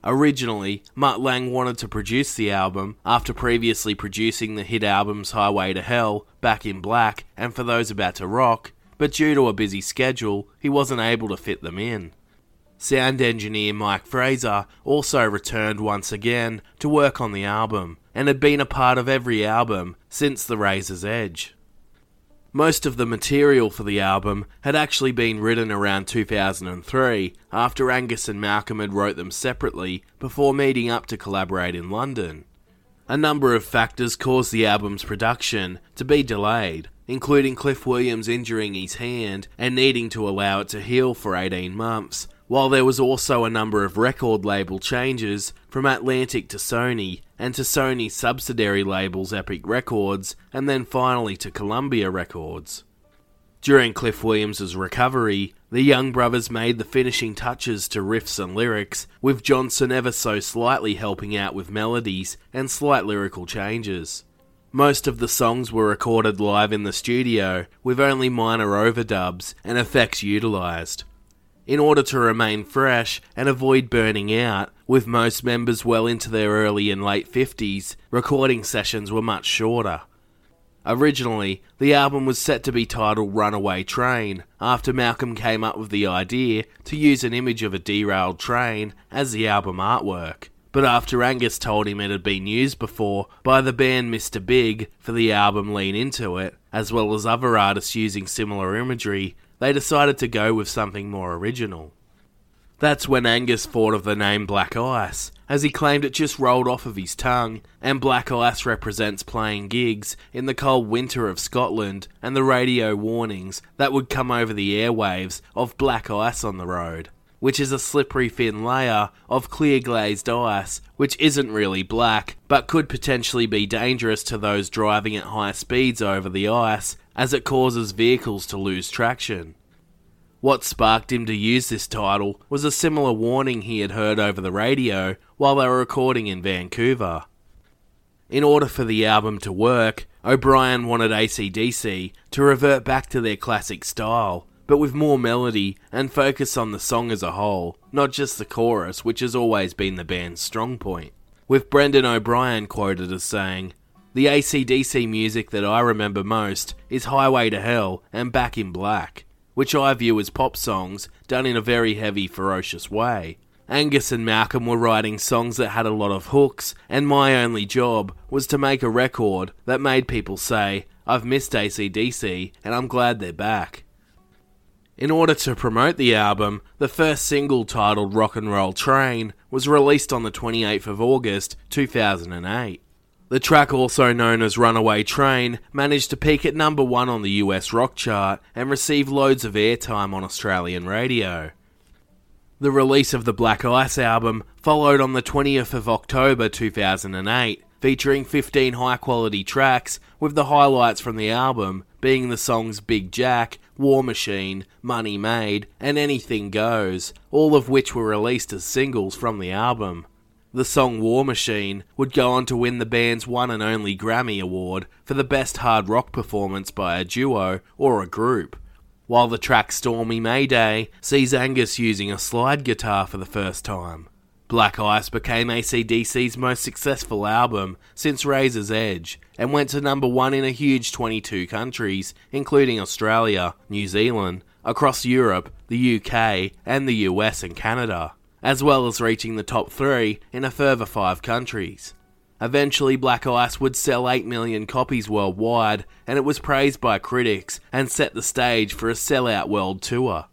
Originally, Mutt Lange wanted to produce the album after previously producing the hit albums Highway to Hell, Back in Black, and For Those About to Rock, but due to a busy schedule, he wasn't able to fit them in. Sound engineer Mike Fraser also returned once again to work on the album, and had been a part of every album since The Razor's Edge. Most of the material for the album had actually been written around 2003 after Angus and Malcolm had wrote them separately before meeting up to collaborate in London. A number of factors caused the album's production to be delayed, including Cliff Williams injuring his hand and needing to allow it to heal for 18 months, while there was also a number of record label changes from Atlantic to Sony and to Sony's subsidiary labels Epic Records and then finally to Columbia Records. During Cliff Williams' recovery, the Young Brothers made the finishing touches to riffs and lyrics, with Johnson ever so slightly helping out with melodies and slight lyrical changes. Most of the songs were recorded live in the studio, with only minor overdubs and effects utilised in order to remain fresh and avoid burning out. With most members well into their early and late 50s, recording sessions were much shorter. Originally, the album was set to be titled Runaway Train, after Malcolm came up with the idea to use an image of a derailed train as the album artwork. But after Angus told him it had been used before by the band Mr. Big for the album Lean Into It, as well as other artists using similar imagery, they decided to go with something more original. That's when Angus thought of the name Black Ice, as he claimed it just rolled off of his tongue, and Black Ice represents playing gigs in the cold winter of Scotland and the radio warnings that would come over the airwaves of black ice on the road, which is a slippery thin layer of clear glazed ice, which isn't really black, but could potentially be dangerous to those driving at high speeds over the ice, as it causes vehicles to lose traction. What sparked him to use this title was a similar warning he had heard over the radio while they were recording in Vancouver. In order for the album to work, O'Brien wanted ACDC to revert back to their classic style, but with more melody and focus on the song as a whole, not just the chorus, which has always been the band's strong point. With Brendan O'Brien quoted as saying, The ACDC music that I remember most is Highway to Hell and Back in Black which I view as pop songs done in a very heavy, ferocious way. Angus and Malcolm were writing songs that had a lot of hooks, and my only job was to make a record that made people say, I've missed ACDC and I'm glad they're back. In order to promote the album, the first single titled Rock and Roll Train was released on the 28th of August 2008. The track, also known as Runaway Train, managed to peak at number one on the US rock chart and receive loads of airtime on Australian radio. The release of the Black Ice album followed on the 20th of October 2008, featuring 15 high quality tracks, with the highlights from the album being the songs Big Jack, War Machine, Money Made, and Anything Goes, all of which were released as singles from the album. The song War Machine would go on to win the band's one and only Grammy Award for the best hard rock performance by a duo or a group, while the track Stormy Mayday sees Angus using a slide guitar for the first time. Black Ice became ACDC's most successful album since Razor's Edge and went to number one in a huge 22 countries, including Australia, New Zealand, across Europe, the UK, and the US and Canada as well as reaching the top three in a further five countries. Eventually, Black Ice would sell 8 million copies worldwide, and it was praised by critics and set the stage for a sellout world tour.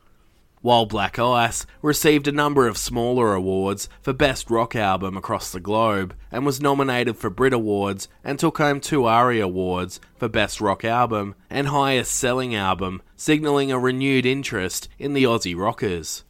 While Black Ice received a number of smaller awards for Best Rock Album across the globe, and was nominated for Brit Awards and took home two ARIA Awards for Best Rock Album and Highest Selling Album, signalling a renewed interest in the Aussie rockers.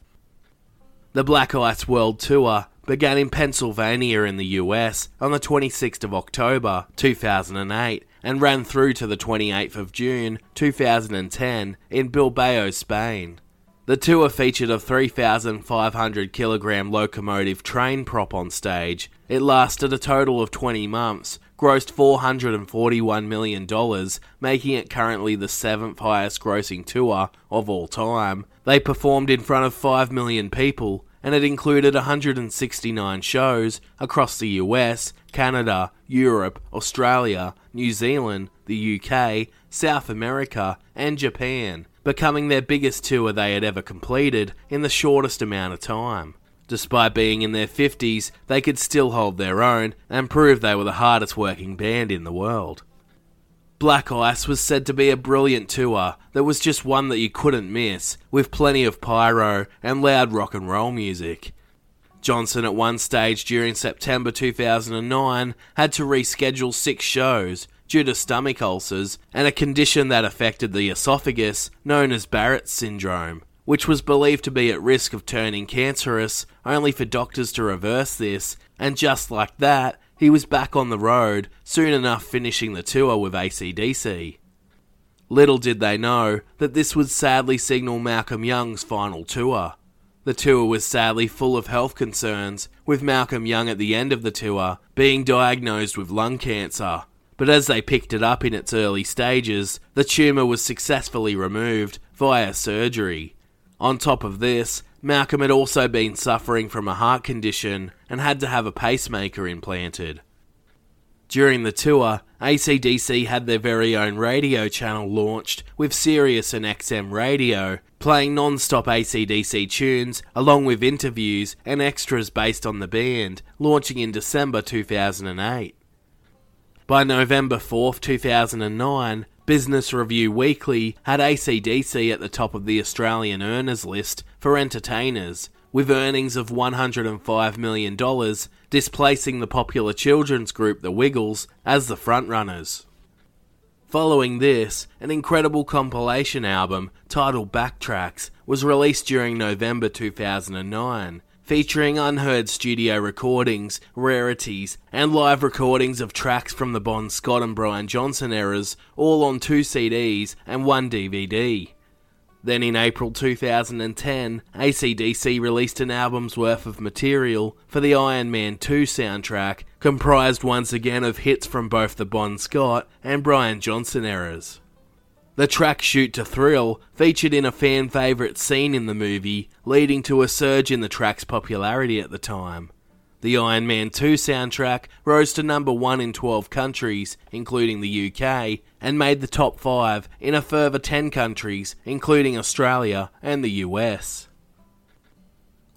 The Black Ice World Tour began in Pennsylvania in the US on the 26th of October 2008 and ran through to the 28th of June 2010 in Bilbao, Spain. The tour featured a 3,500 kilogram locomotive train prop on stage. It lasted a total of 20 months, grossed $441 million, making it currently the seventh highest grossing tour of all time. They performed in front of 5 million people and it included 169 shows across the US, Canada, Europe, Australia, New Zealand, the UK, South America, and Japan, becoming their biggest tour they had ever completed in the shortest amount of time. Despite being in their 50s, they could still hold their own and prove they were the hardest working band in the world. Black Ice was said to be a brilliant tour that was just one that you couldn't miss, with plenty of pyro and loud rock and roll music. Johnson, at one stage during September 2009, had to reschedule six shows due to stomach ulcers and a condition that affected the esophagus known as Barrett's syndrome, which was believed to be at risk of turning cancerous, only for doctors to reverse this, and just like that, he was back on the road, soon enough finishing the tour with ACDC. Little did they know that this would sadly signal Malcolm Young's final tour. The tour was sadly full of health concerns, with Malcolm Young at the end of the tour being diagnosed with lung cancer. But as they picked it up in its early stages, the tumour was successfully removed via surgery. On top of this, Malcolm had also been suffering from a heart condition and had to have a pacemaker implanted. During the tour, ACDC had their very own radio channel launched with Sirius and XM Radio, playing non stop ACDC tunes along with interviews and extras based on the band, launching in December 2008. By November 4th, 2009, Business Review Weekly had ACDC at the top of the Australian earners list for entertainers, with earnings of $105 million, displacing the popular children's group The Wiggles as the frontrunners. Following this, an incredible compilation album titled Backtracks was released during November 2009, featuring unheard studio recordings, rarities, and live recordings of tracks from the Bon Scott and Brian Johnson eras, all on two CDs and one DVD. Then in April 2010, ACDC released an album's worth of material for the Iron Man 2 soundtrack, comprised once again of hits from both the Bon Scott and Brian Johnson eras. The track Shoot to Thrill featured in a fan favourite scene in the movie, leading to a surge in the track's popularity at the time. The Iron Man 2 soundtrack rose to number 1 in 12 countries, including the UK, and made the top 5 in a further 10 countries, including Australia and the US.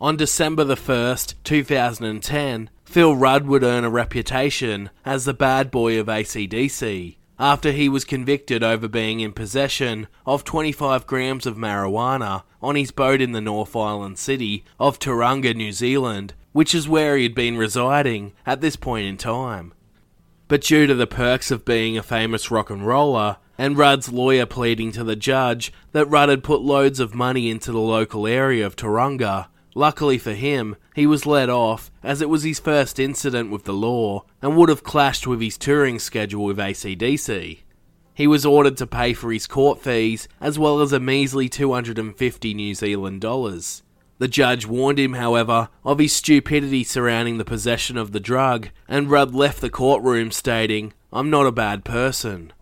On December the 1st, 2010, Phil Rudd would earn a reputation as the bad boy of ACDC after he was convicted over being in possession of 25 grams of marijuana on his boat in the North Island city of Tauranga, New Zealand, which is where he had been residing at this point in time. But due to the perks of being a famous rock and roller, and Rudd's lawyer pleading to the judge that Rudd had put loads of money into the local area of Tauranga, Luckily for him, he was let off as it was his first incident with the law and would have clashed with his touring schedule with ACDC. He was ordered to pay for his court fees as well as a measly 250 New Zealand dollars. The judge warned him, however, of his stupidity surrounding the possession of the drug, and Rudd left the courtroom stating, I'm not a bad person.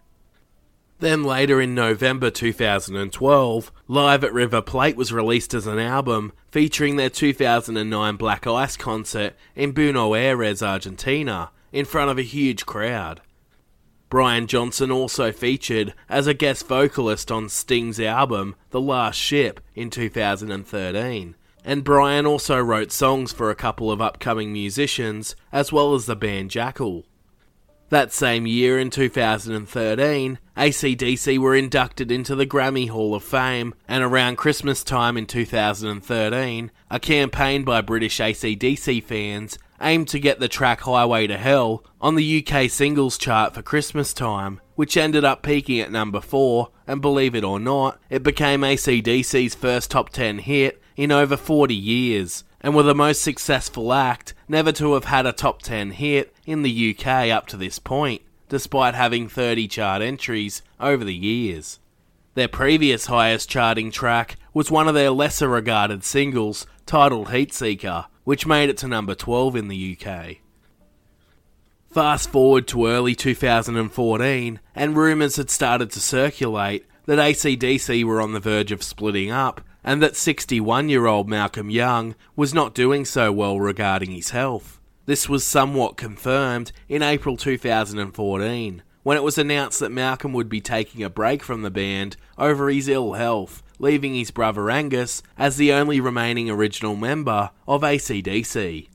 Then later in November 2012, Live at River Plate was released as an album featuring their 2009 Black Ice concert in Buenos Aires, Argentina, in front of a huge crowd. Brian Johnson also featured as a guest vocalist on Sting's album The Last Ship in 2013, and Brian also wrote songs for a couple of upcoming musicians as well as the band Jackyl. That same year, in 2013, ACDC were inducted into the Grammy Hall of Fame, and around Christmas time in 2013, a campaign by British ACDC fans aimed to get the track Highway to Hell on the UK singles chart for Christmas time, which ended up peaking at number 4, and believe it or not, it became ACDC's first top 10 hit in over 40 years, and were the most successful act never to have had a top 10 hit in the UK up to this point, despite having 30 chart entries over the years. Their previous highest charting track was one of their lesser regarded singles, titled Heatseeker, which made it to number 12 in the UK. Fast forward to early 2014, and rumours had started to circulate that ACDC were on the verge of splitting up and that 61 year old Malcolm Young was not doing so well regarding his health. This was somewhat confirmed in April 2014 when it was announced that Malcolm would be taking a break from the band over his ill health, leaving his brother Angus as the only remaining original member of ACDC.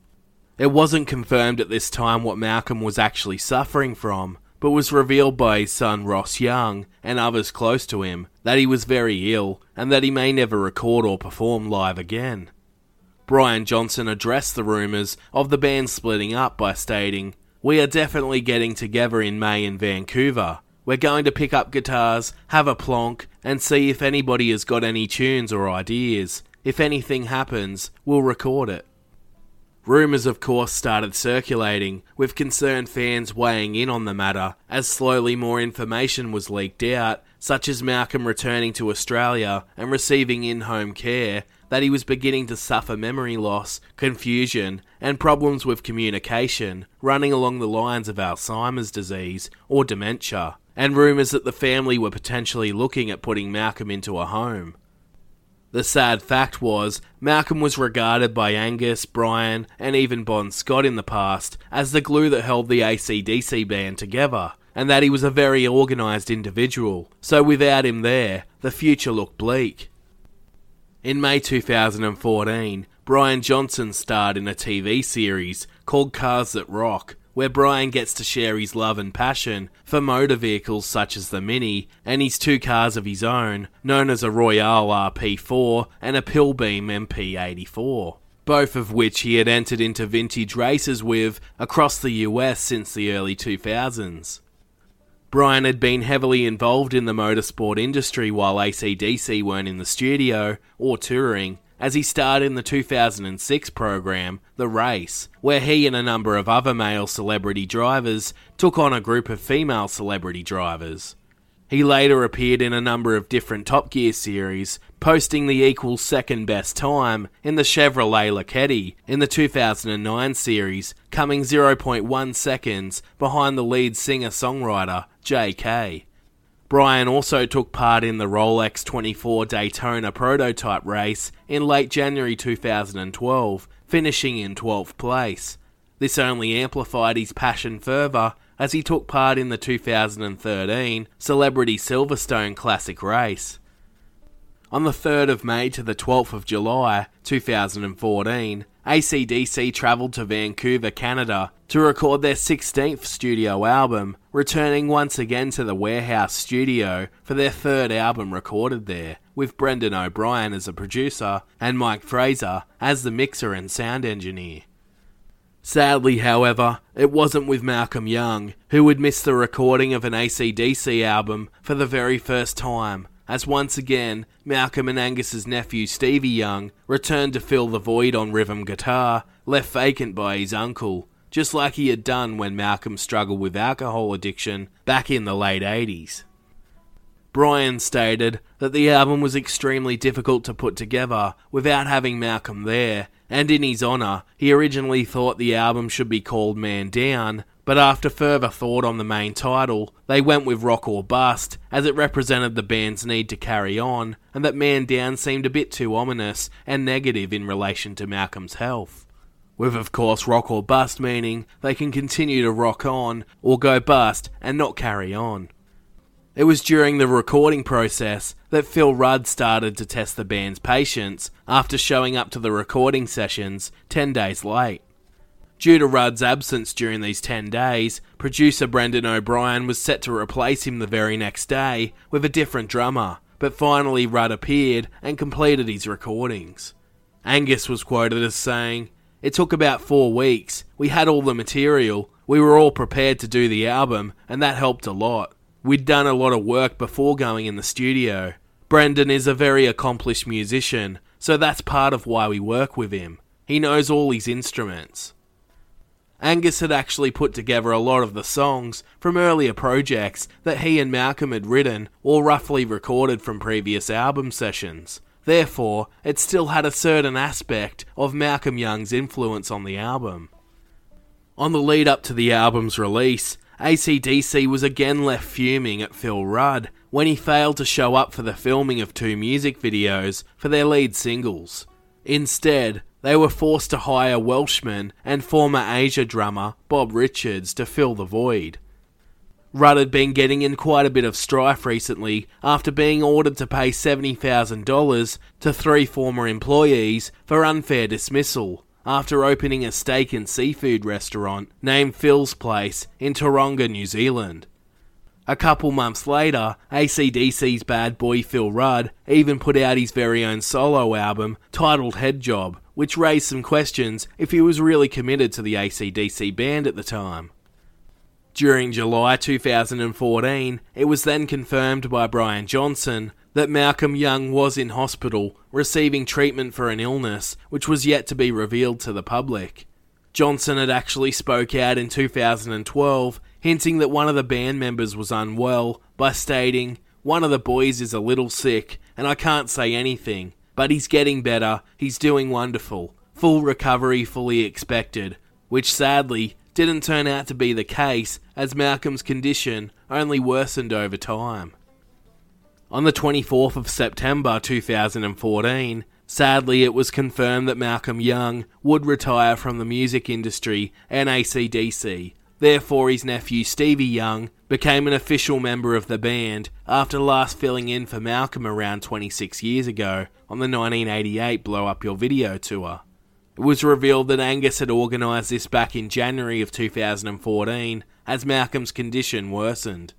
It wasn't confirmed at this time what Malcolm was actually suffering from, but was revealed by his son Ross Young and others close to him that he was very ill and that he may never record or perform live again. Brian Johnson addressed the rumours of the band splitting up by stating, We are definitely getting together in May in Vancouver. We're going to pick up guitars, have a plonk, and see if anybody has got any tunes or ideas. If anything happens, we'll record it. Rumours, of course, started circulating, with concerned fans weighing in on the matter as slowly more information was leaked out, such as Malcolm returning to Australia and receiving in home care, that he was beginning to suffer memory loss, confusion, and problems with communication, running along the lines of Alzheimer's disease or dementia, and rumours that the family were potentially looking at putting Malcolm into a home. The sad fact was, Malcolm was regarded by Angus, Brian, and even Bon Scott in the past as the glue that held the ACDC band together, and that he was a very organised individual, so without him there, the future looked bleak. In May 2014, Brian Johnson starred in a TV series called Cars That Rock, where Brian gets to share his love and passion for motor vehicles such as the Mini and his two cars of his own, known as a Royale RP4 and a Pilbeam MP84, both of which he had entered into vintage races with across the US since the early 2000s. Brian had been heavily involved in the motorsport industry while ACDC weren't in the studio or touring, as he starred in the 2006 program, The Race, where he and a number of other male celebrity drivers took on a group of female celebrity drivers. He later appeared in a number of different Top Gear series, posting the equal second best time in the Chevrolet Lacetti in the 2009 series, coming 0.1 seconds behind the lead singer songwriter Jay Kay. Brian also took part in the Rolex 24 Daytona prototype race in late January 2012, finishing in 12th place. This only amplified his passion further as he took part in the 2013 Celebrity Silverstone Classic race. On the 3rd of May to the 12th of July 2014, ACDC travelled to Vancouver, Canada to record their 16th studio album, returning once again to the Warehouse studio for their third album recorded there, with Brendan O'Brien as a producer and Mike Fraser as the mixer and sound engineer. Sadly, however, it wasn't with Malcolm Young, who would miss the recording of an ACDC album for the very first time as once again Malcolm and Angus's nephew Stevie Young returned to fill the void on rhythm guitar, left vacant by his uncle, just like he had done when Malcolm struggled with alcohol addiction back in the late 80s. Brian stated that the album was extremely difficult to put together without having Malcolm there, and in his honour, he originally thought the album should be called Man Down, but after further thought on the main title, they went with Rock or Bust, as it represented the band's need to carry on, and that Man Down seemed a bit too ominous and negative in relation to Malcolm's health. With, of course, rock or bust meaning they can continue to rock on, or go bust and not carry on. It was during the recording process that Phil Rudd started to test the band's patience after showing up to the recording sessions 10 days late. Due to Rudd's absence during these 10 days, producer Brendan O'Brien was set to replace him the very next day with a different drummer, but finally Rudd appeared and completed his recordings. Angus was quoted as saying, It took about four weeks. We had all the material. We were all prepared to do the album, and that helped a lot. We'd done a lot of work before going in the studio. Brendan is a very accomplished musician, so that's part of why we work with him. He knows all his instruments. Angus had actually put together a lot of the songs from earlier projects that he and Malcolm had written or roughly recorded from previous album sessions. Therefore, it still had a certain aspect of Malcolm Young's influence on the album. On the lead up to the album's release, ACDC was again left fuming at Phil Rudd when he failed to show up for the filming of two music videos for their lead singles. Instead, they were forced to hire Welshman and former Asia drummer Bob Richards to fill the void. Rudd had been getting in quite a bit of strife recently after being ordered to pay $70,000 to three former employees for unfair dismissal after opening a steak and seafood restaurant named Phil's Place in Tauranga, New Zealand. A couple months later, ACDC's bad boy Phil Rudd even put out his very own solo album titled Head Job, which raised some questions if he was really committed to the ACDC band at the time. During July 2014, it was then confirmed by Brian Johnson that Malcolm Young was in hospital receiving treatment for an illness which was yet to be revealed to the public. Johnson had actually spoke out in 2012 hinting that one of the band members was unwell by stating, One of the boys is a little sick and I can't say anything. But he's getting better, he's doing wonderful. Full recovery fully expected, which sadly didn't turn out to be the case as Malcolm's condition only worsened over time. On the 24th of September 2014, sadly it was confirmed that Malcolm Young would retire from the music industry and ACDC. Therefore, his nephew Stevie Young became an official member of the band after last filling in for Malcolm around 26 years ago on the 1988 Blow Up Your Video tour. It was revealed that Angus had organised this back in January of 2014 as Malcolm's condition worsened.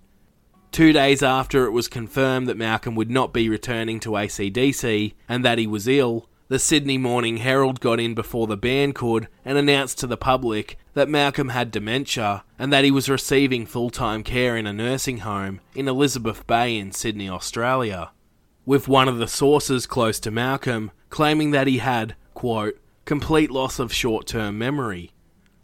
Two days after it was confirmed that Malcolm would not be returning to ACDC and that he was ill, the Sydney Morning Herald got in before the band could and announced to the public that Malcolm had dementia and that he was receiving full time care in a nursing home in Elizabeth Bay in Sydney, Australia. With one of the sources close to Malcolm claiming that he had, quote, complete loss of short term memory.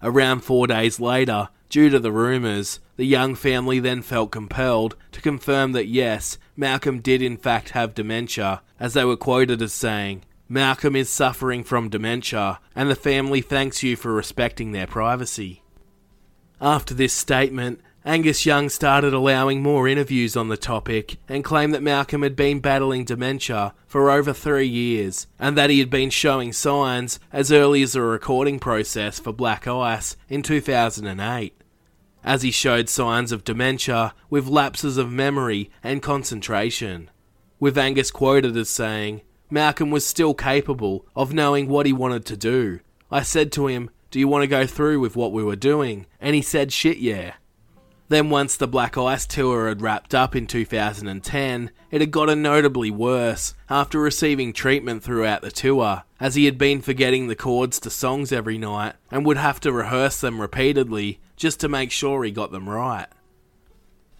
Around four days later, due to the rumours, the Young family then felt compelled to confirm that yes, Malcolm did in fact have dementia, as they were quoted as saying, Malcolm is suffering from dementia, and the family thanks you for respecting their privacy. After this statement, Angus Young started allowing more interviews on the topic and claimed that Malcolm had been battling dementia for over three years and that he had been showing signs as early as the recording process for Black Ice in 2008. As he showed signs of dementia with lapses of memory and concentration, with Angus quoted as saying, Malcolm was still capable of knowing what he wanted to do. I said to him, Do you want to go through with what we were doing? And he said, Shit, yeah. Then, once the Black Ice tour had wrapped up in 2010, it had gotten notably worse after receiving treatment throughout the tour, as he had been forgetting the chords to songs every night and would have to rehearse them repeatedly just to make sure he got them right.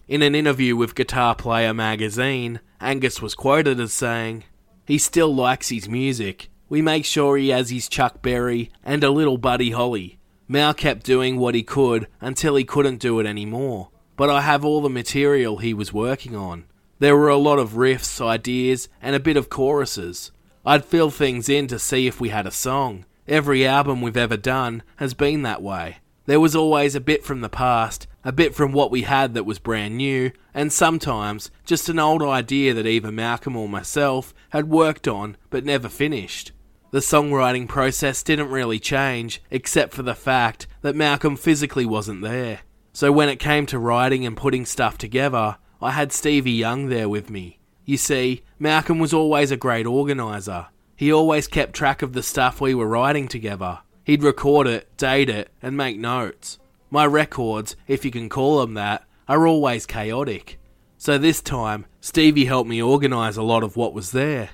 In an interview with Guitar Player magazine, Angus was quoted as saying, He still likes his music. We make sure he has his Chuck Berry and a little Buddy Holly. Mal kept doing what he could until he couldn't do it anymore. But I have all the material he was working on. There were a lot of riffs, ideas, and a bit of choruses. I'd fill things in to see if we had a song. Every album we've ever done has been that way. There was always a bit from the past, a bit from what we had that was brand new, and sometimes just an old idea that either Malcolm or myself had worked on but never finished. The songwriting process didn't really change, except for the fact that Malcolm physically wasn't there. So when it came to writing and putting stuff together, I had Stevie Young there with me. You see, Malcolm was always a great organiser. He always kept track of the stuff we were writing together. He'd record it, date it, and make notes. My records, if you can call them that, are always chaotic. So this time, Stevie helped me organise a lot of what was there.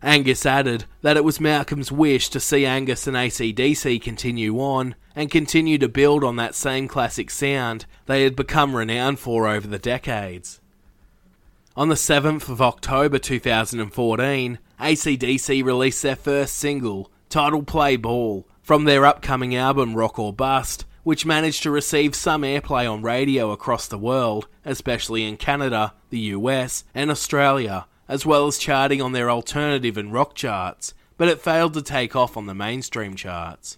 Angus added that it was Malcolm's wish to see Angus and ACDC continue on and continue to build on that same classic sound they had become renowned for over the decades. On the 7th of October 2014, ACDC released their first single, titled Play Ball, from their upcoming album Rock or Bust, which managed to receive some airplay on radio across the world, especially in Canada, the US, and Australia, as well as charting on their alternative and rock charts, but it failed to take off on the mainstream charts.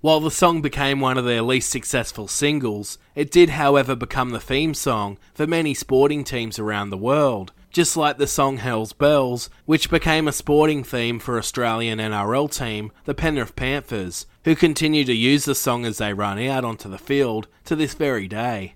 While the song became one of their least successful singles, it did, however, become the theme song for many sporting teams around the world, just like the song Hell's Bells, which became a sporting theme for Australian NRL team, the Penrith Panthers, who continue to use the song as they run out onto the field to this very day.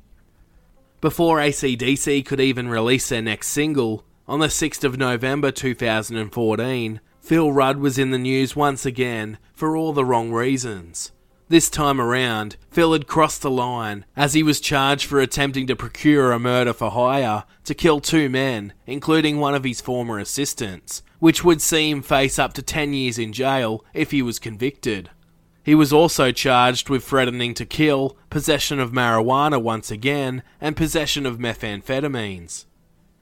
Before ACDC could even release their next single, on the 6th of November 2014, Phil Rudd was in the news once again for all the wrong reasons. This time around, Phil had crossed the line as he was charged for attempting to procure a murder for hire to kill two men, including one of his former assistants, which would see him face up to 10 years in jail if he was convicted. He was also charged with threatening to kill, possession of marijuana once again, and possession of methamphetamines.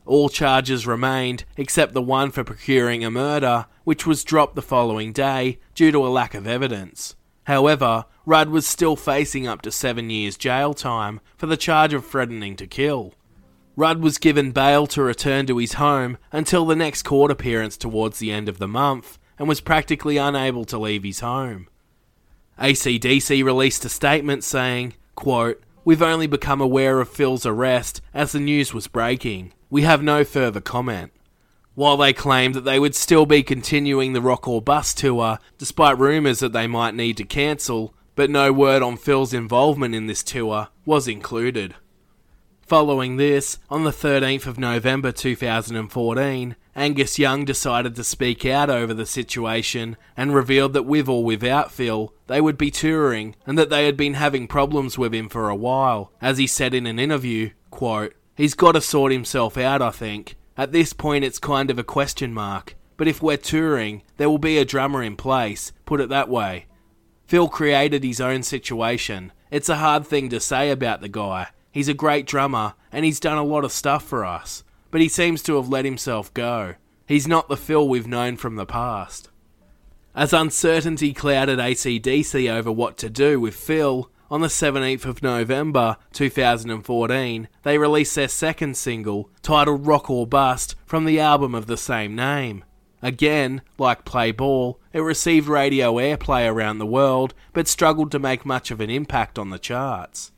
All charges remained, except the one for procuring a murder, which was dropped the following day due to a lack of evidence. However, Rudd was still facing up to seven years jail time for the charge of threatening to kill. Rudd was given bail to return to his home until the next court appearance towards the end of the month and was practically unable to leave his home. ACDC released a statement saying, quote, We've only become aware of Phil's arrest as the news was breaking. We have no further comment. While they claimed that they would still be continuing the Rock or Bust tour, despite rumours that they might need to cancel, but no word on Phil's involvement in this tour was included. Following this, on the 13th of November 2014, Angus Young decided to speak out over the situation and revealed that with or without Phil, they would be touring and that they had been having problems with him for a while. As he said in an interview, quote, He's got to sort himself out, I think. At this point, it's kind of a question mark. But if we're touring, there will be a drummer in place, put it that way. Phil created his own situation. It's a hard thing to say about the guy. He's a great drummer, and he's done a lot of stuff for us. But he seems to have let himself go. He's not the Phil we've known from the past. As uncertainty clouded ACDC over what to do with Phil, on the 17th of November 2014, they released their second single, titled Rock or Bust, from the album of the same name. Again, like Play Ball, it received radio airplay around the world, but struggled to make much of an impact on the charts.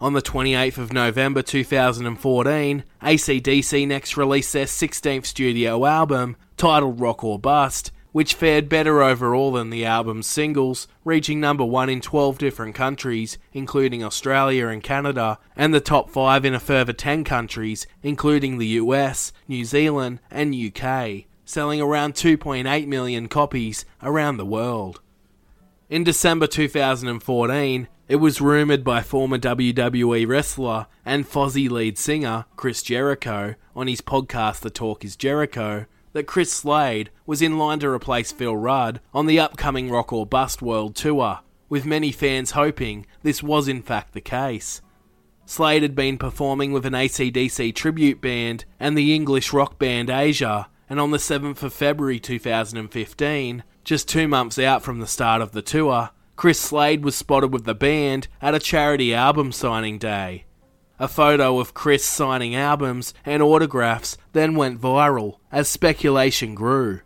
On the 28th of November 2014, ACDC next released their 16th studio album, titled Rock or Bust, which fared better overall than the album's singles, reaching number one in 12 different countries, including Australia and Canada, and the top five in a further 10 countries, including the US, New Zealand, and UK, selling around 2.8 million copies around the world. In December 2014, it was rumoured by former WWE wrestler and Fozzy lead singer Chris Jericho on his podcast The Talk is Jericho that Chris Slade was in line to replace Phil Rudd on the upcoming Rock or Bust World Tour, with many fans hoping this was in fact the case. Slade had been performing with an ACDC tribute band and the English rock band Asia, and on the 7th of February 2015, just two months out from the start of the tour, Chris Slade was spotted with the band at a charity album signing day. A photo of Chris signing albums and autographs then went viral as speculation grew.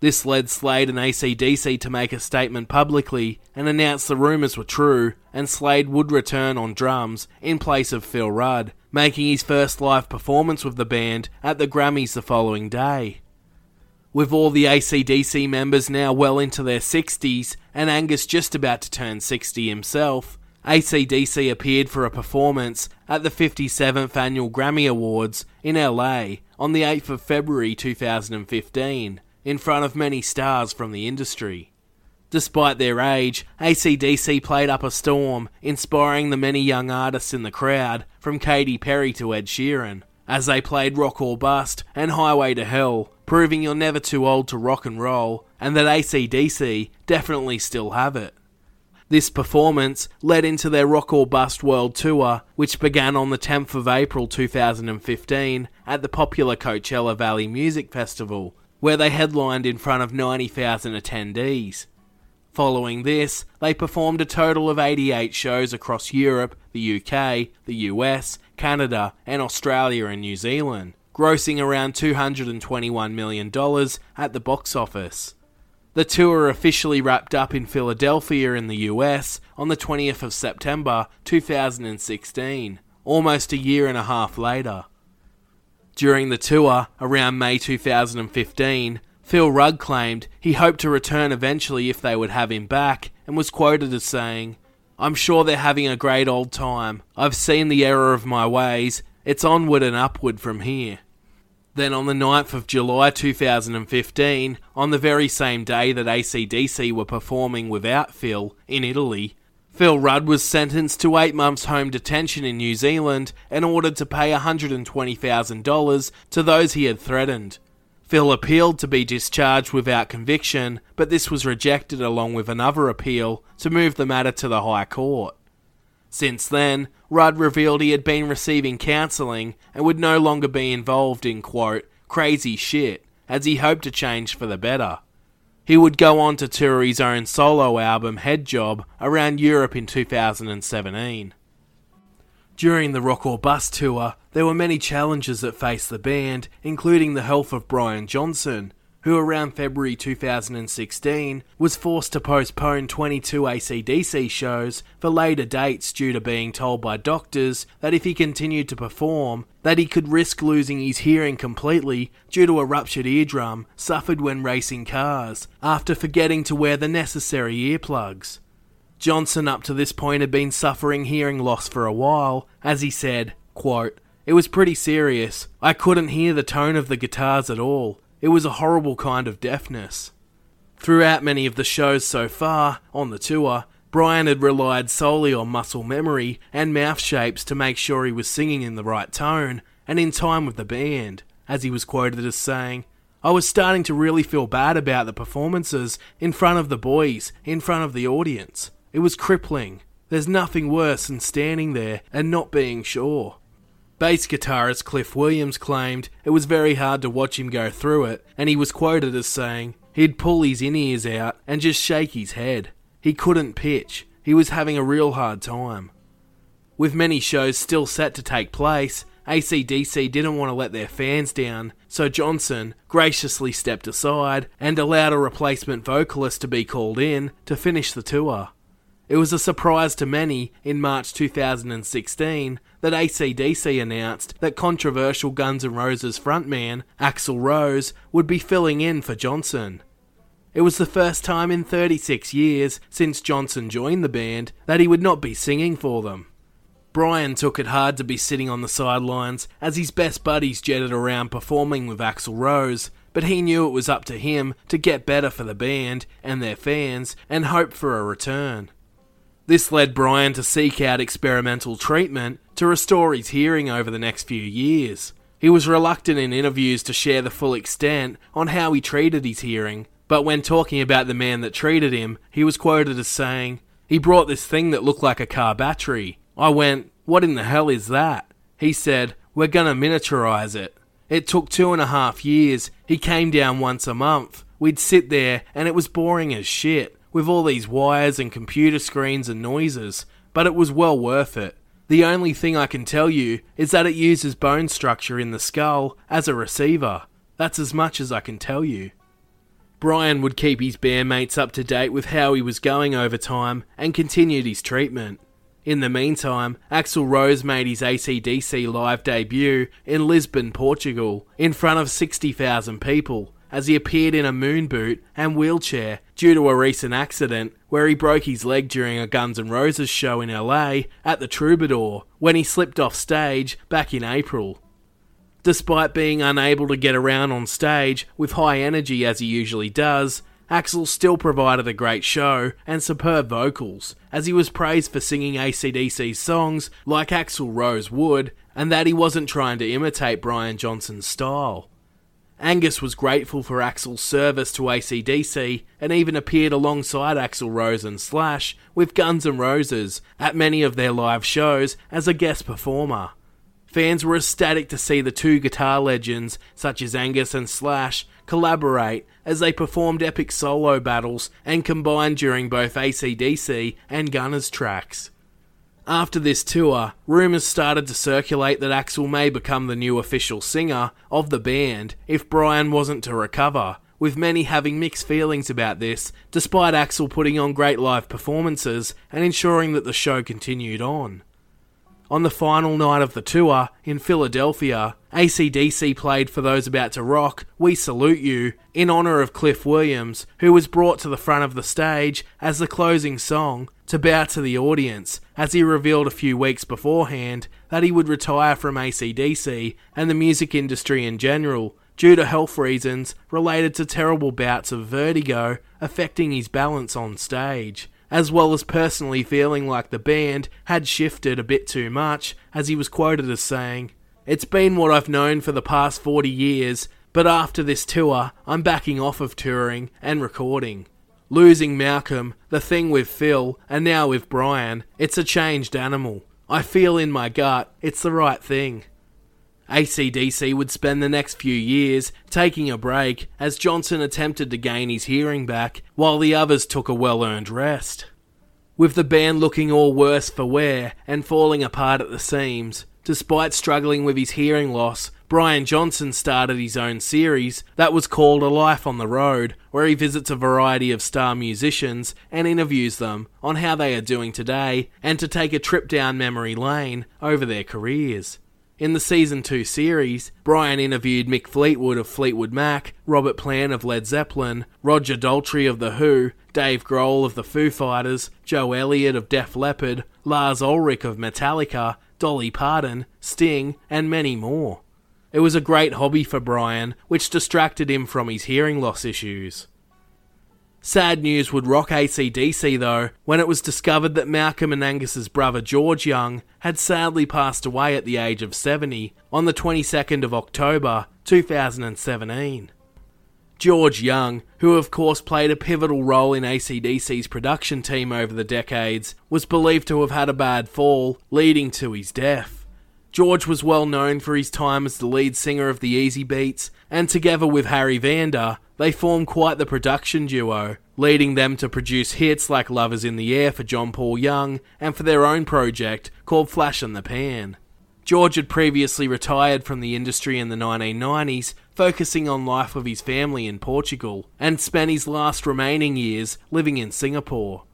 This led Slade and ACDC to make a statement publicly and announce the rumours were true and Slade would return on drums in place of Phil Rudd, making his first live performance with the band at the Grammys the following day. With all the ACDC members now well into their 60s and Angus just about to turn 60 himself, ACDC appeared for a performance at the 57th Annual Grammy Awards in LA on the 8th of February 2015, in front of many stars from the industry. Despite their age, ACDC played up a storm, inspiring the many young artists in the crowd, from Katy Perry to Ed Sheeran, as they played Rock or Bust and Highway to Hell, proving you're never too old to rock and roll, and that ACDC definitely still have it. This performance led into their Rock or Bust World Tour, which began on the 10th of April 2015 at the popular Coachella Valley Music Festival, where they headlined in front of 90,000 attendees. Following this, they performed a total of 88 shows across Europe, the UK, the US, Canada, and Australia and New Zealand, grossing around $221 million at the box office. The tour officially wrapped up in Philadelphia in the US on the 20th of September 2016, almost a year and a half later. During the tour, around May 2015, Phil Rudd claimed he hoped to return eventually if they would have him back, and was quoted as saying, I'm sure they're having a great old time. I've seen the error of my ways. It's onward and upward from here. Then on the 9th of July 2015, on the very same day that ACDC were performing without Phil in Italy, Phil Rudd was sentenced to eight months home detention in New Zealand and ordered to pay $120,000 to those he had threatened. Phil appealed to be discharged without conviction, but this was rejected along with another appeal to move the matter to the High Court. Since then, Rudd revealed he had been receiving counselling and would no longer be involved in, quote, crazy shit, as he hoped to change for the better. He would go on to tour his own solo album, Head Job, around Europe in 2017. During the Rock or Bust tour, there were many challenges that faced the band, including the health of Brian Johnson, who around February 2016 was forced to postpone 22 ACDC shows for later dates due to being told by doctors that if he continued to perform, that he could risk losing his hearing completely due to a ruptured eardrum suffered when racing cars after forgetting to wear the necessary earplugs. Johnson up to this point had been suffering hearing loss for a while, as he said, quote, It was pretty serious. I couldn't hear the tone of the guitars at all. It was a horrible kind of deafness. Throughout many of the shows so far, on the tour, Brian had relied solely on muscle memory and mouth shapes to make sure he was singing in the right tone and in time with the band, as he was quoted as saying, I was starting to really feel bad about the performances in front of the boys, in front of the audience. It was crippling. There's nothing worse than standing there and not being sure. Bass guitarist Cliff Williams claimed it was very hard to watch him go through it, and he was quoted as saying he'd pull his in ears out and just shake his head. He couldn't pitch. He was having a real hard time. With many shows still set to take place, ACDC didn't want to let their fans down, so Johnson graciously stepped aside and allowed a replacement vocalist to be called in to finish the tour. It was a surprise to many in March 2016 that ACDC announced that controversial Guns N' Roses frontman Axl Rose would be filling in for Johnson. It was the first time in 36 years since Johnson joined the band that he would not be singing for them. Brian took it hard to be sitting on the sidelines as his best buddies jetted around performing with Axl Rose, but he knew it was up to him to get better for the band and their fans and hope for a return. This led Brian to seek out experimental treatment to restore his hearing over the next few years. He was reluctant in interviews to share the full extent on how he treated his hearing, but when talking about the man that treated him, he was quoted as saying, He brought this thing that looked like a car battery. I went, What in the hell is that? He said, We're gonna miniaturize it. It took two and a half years. He came down once a month. We'd sit there, and it was boring as shit with all these wires and computer screens and noises, but it was well worth it. The only thing I can tell you is that it uses bone structure in the skull as a receiver. That's as much as I can tell you. Brian would keep his bandmates up to date with how he was going over time and continued his treatment. In the meantime, Axl Rose made his ACDC live debut in Lisbon, Portugal, in front of 60,000 people, as he appeared in a moon boot and wheelchair due to a recent accident where he broke his leg during a Guns N' Roses show in LA at the Troubadour when he slipped off stage back in April. Despite being unable to get around on stage with high energy as he usually does, Axl still provided a great show and superb vocals, as he was praised for singing ACDC's songs like Axl Rose would, and that he wasn't trying to imitate Brian Johnson's style. Angus was grateful for Axl's service to ACDC and even appeared alongside Axl Rose and Slash with Guns N' Roses at many of their live shows as a guest performer. Fans were ecstatic to see the two guitar legends, such as Angus and Slash, collaborate as they performed epic solo battles and combined during both ACDC and Gunners tracks. After this tour, rumours started to circulate that Axl may become the new official singer of the band if Brian wasn't to recover, with many having mixed feelings about this, despite Axl putting on great live performances and ensuring that the show continued on. On the final night of the tour, in Philadelphia, ACDC played for those about to rock We Salute You in honour of Cliff Williams, who was brought to the front of the stage as the closing song to bow to the audience, as he revealed a few weeks beforehand that he would retire from ACDC and the music industry in general due to health reasons related to terrible bouts of vertigo affecting his balance on stage as well as personally feeling like the band had shifted a bit too much, as he was quoted as saying, It's been what I've known for the past 40 years, but after this tour, I'm backing off of touring and recording. Losing Malcolm, the thing with Phil, and now with Brian, it's a changed animal. I feel in my gut it's the right thing. ACDC would spend the next few years taking a break as Johnson attempted to gain his hearing back while the others took a well earned rest. With the band looking all worse for wear and falling apart at the seams, despite struggling with his hearing loss, Brian Johnson started his own series that was called A Life on the Road, where he visits a variety of star musicians and interviews them on how they are doing today and to take a trip down memory lane over their careers. In the season 2 series, Brian interviewed Mick Fleetwood of Fleetwood Mac, Robert Plant of Led Zeppelin, Roger Daltrey of The Who, Dave Grohl of the Foo Fighters, Joe Elliott of Def Leppard, Lars Ulrich of Metallica, Dolly Parton, Sting, and many more. It was a great hobby for Brian, which distracted him from his hearing loss issues. Sad news would rock ACDC though when it was discovered that Malcolm and Angus's brother George Young had sadly passed away at the age of 70 on the 22nd of October 2017. George Young, who of course played a pivotal role in ACDC's production team over the decades, was believed to have had a bad fall, leading to his death. George was well known for his time as the lead singer of the Easybeats, and together with Harry Vanda, they formed quite the production duo, leading them to produce hits like Love Is in the Air for John Paul Young and for their own project called Flash in the Pan. George had previously retired from the industry in the 1990s, focusing on life with his family in Portugal, and spent his last remaining years living in Singapore.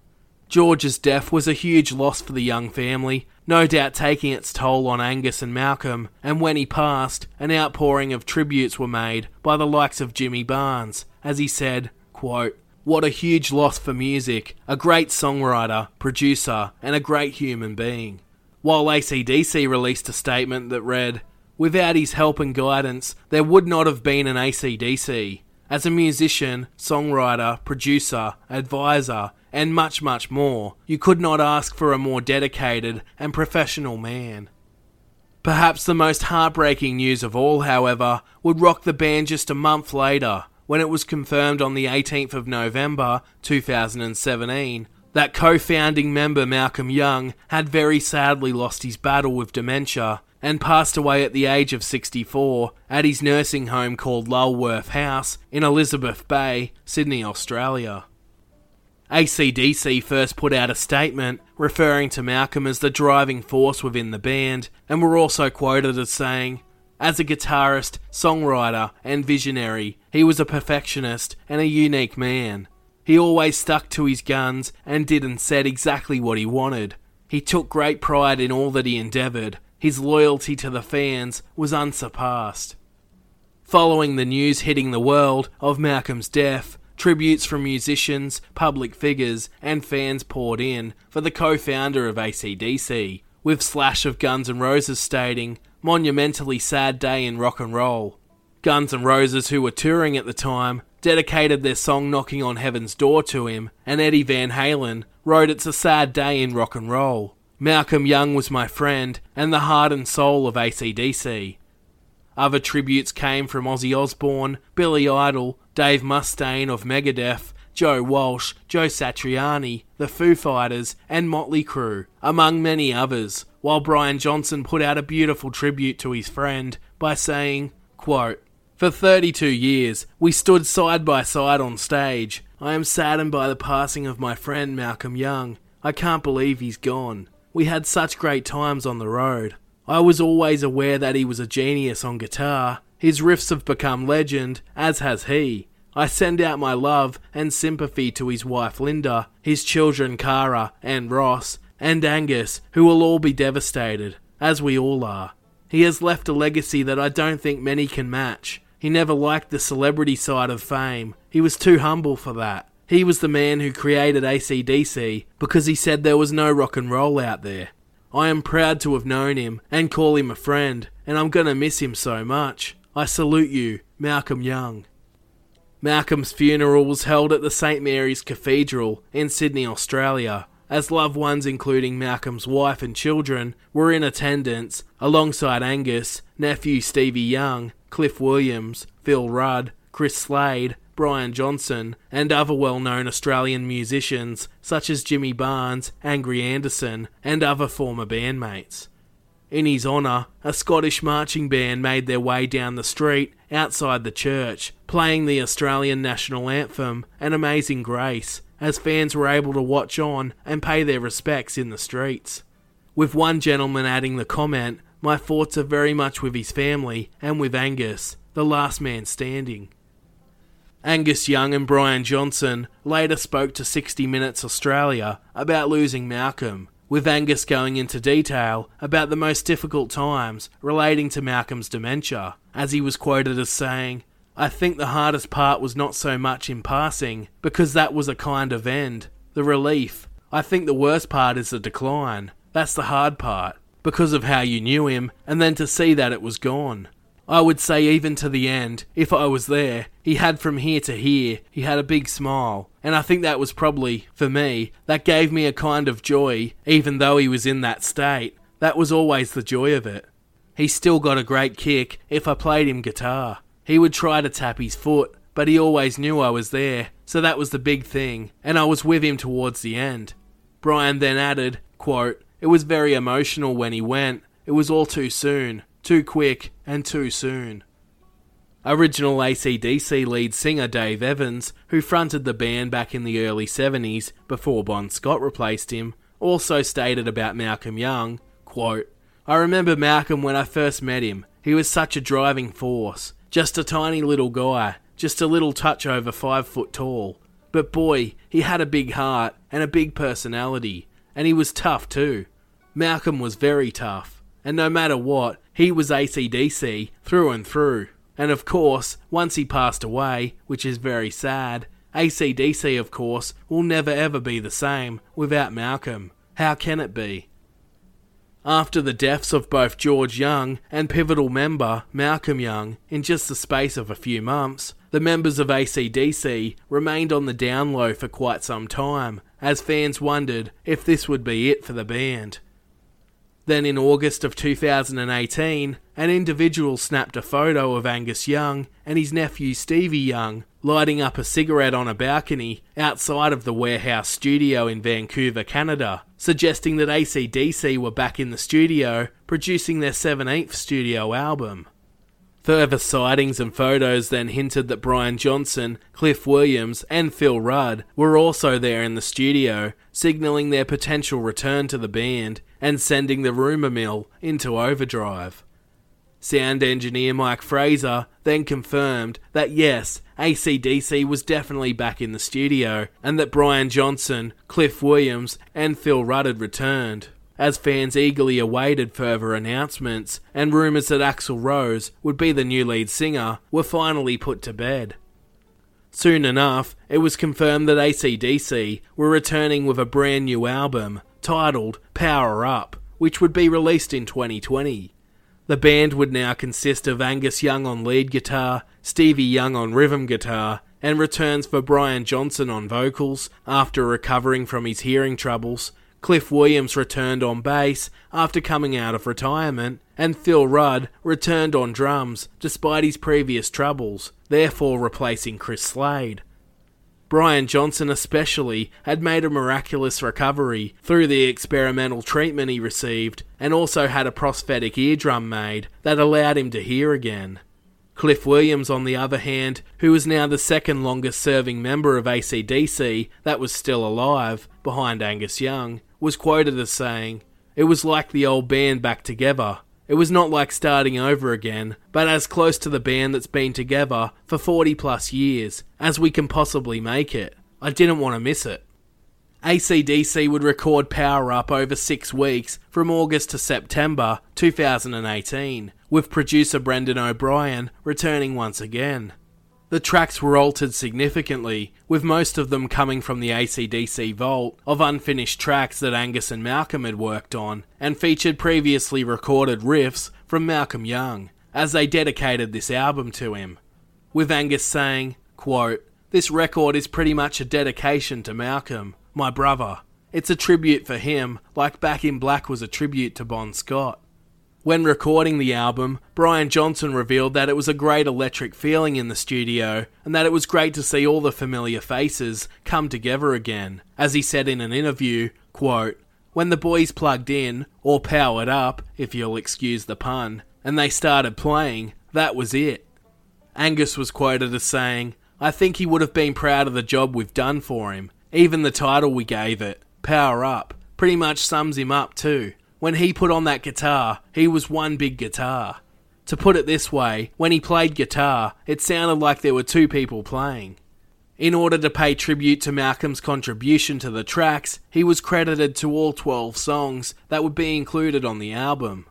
George's death was a huge loss for the Young family, no doubt taking its toll on Angus and Malcolm, and when he passed, an outpouring of tributes were made by the likes of Jimmy Barnes, as he said, quote, What a huge loss for music, a great songwriter, producer, and a great human being. While ACDC released a statement that read, Without his help and guidance, there would not have been an ACDC. As a musician, songwriter, producer, advisor, and much, much more, you could not ask for a more dedicated and professional man. Perhaps the most heartbreaking news of all, however, would rock the band just a month later, when it was confirmed on the 18th of November 2017 that co founding member Malcolm Young had very sadly lost his battle with dementia and passed away at the age of 64 at his nursing home called Lulworth House in Elizabeth Bay, Sydney, Australia. ACDC first put out a statement referring to Malcolm as the driving force within the band, and were also quoted as saying, As a guitarist, songwriter, and visionary, he was a perfectionist and a unique man. He always stuck to his guns and did and said exactly what he wanted. He took great pride in all that he endeavoured. His loyalty to the fans was unsurpassed. Following the news hitting the world of Malcolm's death, Tributes from musicians, public figures, and fans poured in for the co founder of ACDC, with Slash of Guns N' Roses stating, Monumentally sad day in rock and roll. Guns N' Roses, who were touring at the time, dedicated their song Knocking on Heaven's Door to him, and Eddie Van Halen wrote It's a sad day in rock and roll. Malcolm Young was my friend and the heart and soul of ACDC. Other tributes came from Ozzy Osbourne, Billy Idol, Dave Mustaine of Megadeth, Joe Walsh, Joe Satriani, the Foo Fighters, and Motley Crue, among many others, while Brian Johnson put out a beautiful tribute to his friend by saying, quote, For 32 years, we stood side by side on stage. I am saddened by the passing of my friend Malcolm Young. I can't believe he's gone. We had such great times on the road. I was always aware that he was a genius on guitar. His riffs have become legend, as has he. I send out my love and sympathy to his wife Linda, his children Cara and Ross, and Angus, who will all be devastated, as we all are. He has left a legacy that I don't think many can match. He never liked the celebrity side of fame. He was too humble for that. He was the man who created ACDC because he said there was no rock and roll out there. I am proud to have known him and call him a friend, and I'm gonna miss him so much. I salute you, Malcolm Young. Malcolm's funeral was held at the St Mary's Cathedral in Sydney, Australia, as loved ones, including Malcolm's wife and children, were in attendance alongside Angus, nephew Stevie Young, Cliff Williams, Phil Rudd, Chris Slade, Brian Johnson, and other well known Australian musicians such as Jimmy Barnes, Angry Anderson, and other former bandmates. In his honour, a Scottish marching band made their way down the street outside the church, playing the Australian national anthem, An Amazing Grace, as fans were able to watch on and pay their respects in the streets. With one gentleman adding the comment, my thoughts are very much with his family and with Angus, the last man standing. Angus Young and Brian Johnson later spoke to 60 Minutes Australia about losing Malcolm, with Angus going into detail about the most difficult times relating to Malcolm's dementia, as he was quoted as saying, I think the hardest part was not so much in passing, because that was a kind of end, the relief. I think the worst part is the decline. That's the hard part, because of how you knew him, and then to see that it was gone. I would say, even to the end, if I was there, he had from here to here, he had a big smile. And I think that was probably, for me, that gave me a kind of joy, even though he was in that state. That was always the joy of it. He still got a great kick if I played him guitar. He would try to tap his foot, but he always knew I was there, so that was the big thing, and I was with him towards the end. Brian then added, quote, It was very emotional when he went. It was all too soon, too quick, and too soon. Original ACDC lead singer Dave Evans, who fronted the band back in the early 70s before Bon Scott replaced him, also stated about Malcolm Young, quote, I remember Malcolm when I first met him. He was such a driving force. Just a tiny little guy, just a little touch over five foot tall. But boy, he had a big heart and a big personality, and he was tough too. Malcolm was very tough, and no matter what, he was ACDC through and through. And of course, once he passed away, which is very sad, ACDC, of course, will never ever be the same without Malcolm. How can it be? After the deaths of both George Young and pivotal member Malcolm Young in just the space of a few months, the members of ACDC remained on the down low for quite some time, as fans wondered if this would be it for the band. Then in August of 2018, an individual snapped a photo of Angus Young and his nephew Stevie Young lighting up a cigarette on a balcony outside of the warehouse studio in Vancouver, Canada, suggesting that ACDC were back in the studio producing their 17th studio album. Further sightings and photos then hinted that Brian Johnson, Cliff Williams, and Phil Rudd were also there in the studio, signalling their potential return to the band and sending the rumour mill into overdrive. Sound engineer Mike Fraser then confirmed that yes, ACDC was definitely back in the studio and that Brian Johnson, Cliff Williams, and Phil Rudd had returned as fans eagerly awaited further announcements, and rumours that Axl Rose would be the new lead singer were finally put to bed. Soon enough, it was confirmed that ACDC were returning with a brand new album titled Power Up, which would be released in 2020. The band would now consist of Angus Young on lead guitar, Stevie Young on rhythm guitar, and returns for Brian Johnson on vocals after recovering from his hearing troubles, Cliff Williams returned on bass after coming out of retirement, and Phil Rudd returned on drums despite his previous troubles, therefore replacing Chris Slade. Brian Johnson, especially, had made a miraculous recovery through the experimental treatment he received, and also had a prosthetic eardrum made that allowed him to hear again. Cliff Williams, on the other hand, who was now the second longest serving member of ACDC that was still alive, behind Angus Young, was quoted as saying, It was like the old band back together. It was not like starting over again, but as close to the band that's been together for 40 plus years as we can possibly make it. I didn't want to miss it. ACDC would record Power Up over six weeks from August to September 2018, with producer Brendan O'Brien returning once again. The tracks were altered significantly, with most of them coming from the ACDC vault of unfinished tracks that Angus and Malcolm had worked on, and featured previously recorded riffs from Malcolm Young, as they dedicated this album to him. With Angus saying, quote, This record is pretty much a dedication to Malcolm, my brother. It's a tribute for him, like Back in Black was a tribute to Bon Scott. When recording the album, Brian Johnson revealed that it was a great electric feeling in the studio and that it was great to see all the familiar faces come together again. As he said in an interview, quote, When the boys plugged in, or powered up, if you'll excuse the pun, and they started playing, that was it. Angus was quoted as saying, I think he would have been proud of the job we've done for him. Even the title we gave it, Power Up, pretty much sums him up too. when he put on that guitar, he was one big guitar. To put it this way, when he played guitar, it sounded like there were two people playing. In order to pay tribute to Malcolm's contribution to the tracks, he was credited to all 12 songs that would be included on the album.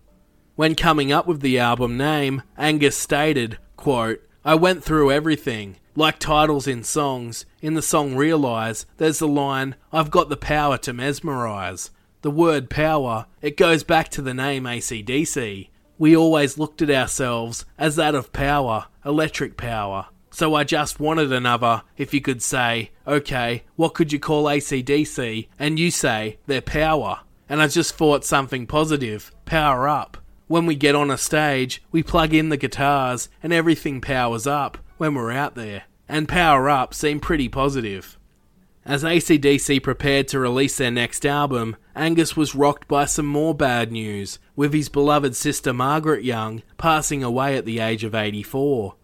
When coming up with the album name, Angus stated, quote, I went through everything. Like titles in songs, in the song Realise, there's the line, I've got the power to mesmerise. The word power, it goes back to the name ACDC. We always looked at ourselves as that of power, electric power. So I just wanted another, if you could say, okay, what could you call ACDC? And you say, their power. And I just thought something positive, power up. When we get on a stage, we plug in the guitars and everything powers up when we're out there. And power up seemed pretty positive. As ACDC prepared to release their next album, Angus was rocked by some more bad news, with his beloved sister Margaret Young passing away at the age of 84.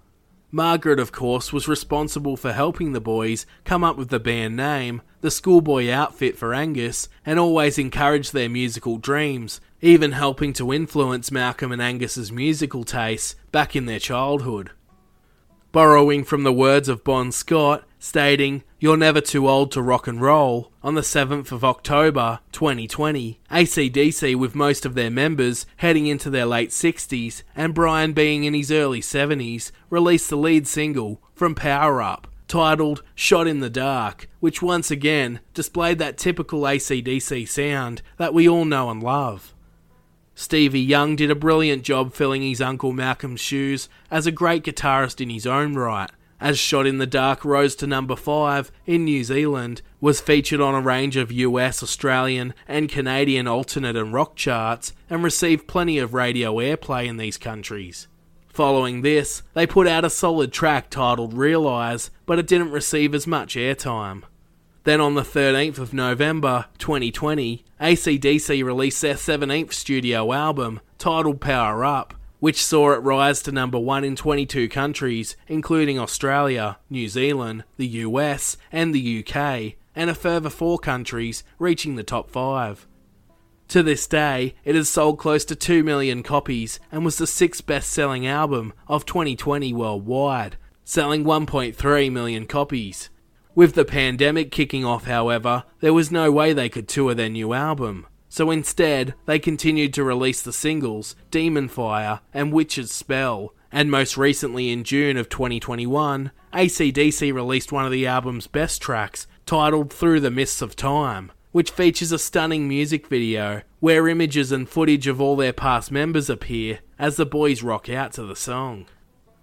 Margaret, of course, was responsible for helping the boys come up with the band name, the schoolboy outfit for Angus, and always encouraged their musical dreams, even helping to influence Malcolm and Angus's musical tastes back in their childhood borrowing from the words of Bon Scott, stating, You're never too old to rock and roll, on the 7th of October 2020. ACDC, with most of their members heading into their late 60s and Brian being in his early 70s, released the lead single from Power Up. Titled Shot in the Dark, which once again displayed that typical ACDC sound that we all know and love. Stevie Young did a brilliant job filling his Uncle Malcolm's shoes as a great guitarist in his own right. As Shot in the Dark rose to number 5 in New Zealand, was featured on a range of US, Australian, and Canadian alternate and rock charts, and received plenty of radio airplay in these countries. Following this, they put out a solid track titled Realise, but it didn't receive as much airtime. Then on the 13th of November 2020, ACDC released their 17th studio album, titled Power Up, which saw it rise to number 1 in 22 countries, including Australia, New Zealand, the US, and the UK, and a further 4 countries, reaching the top 5. To this day, it has sold close to 2 million copies and was the sixth best selling album of 2020 worldwide, selling 1.3 million copies. With the pandemic kicking off, however, there was no way they could tour their new album. So instead, they continued to release the singles Demon Fire and Witch's Spell, and most recently in June of 2021, ACDC released one of the album's best tracks, titled Through the Mists of Time, which features a stunning music video where images and footage of all their past members appear as the boys rock out to the song.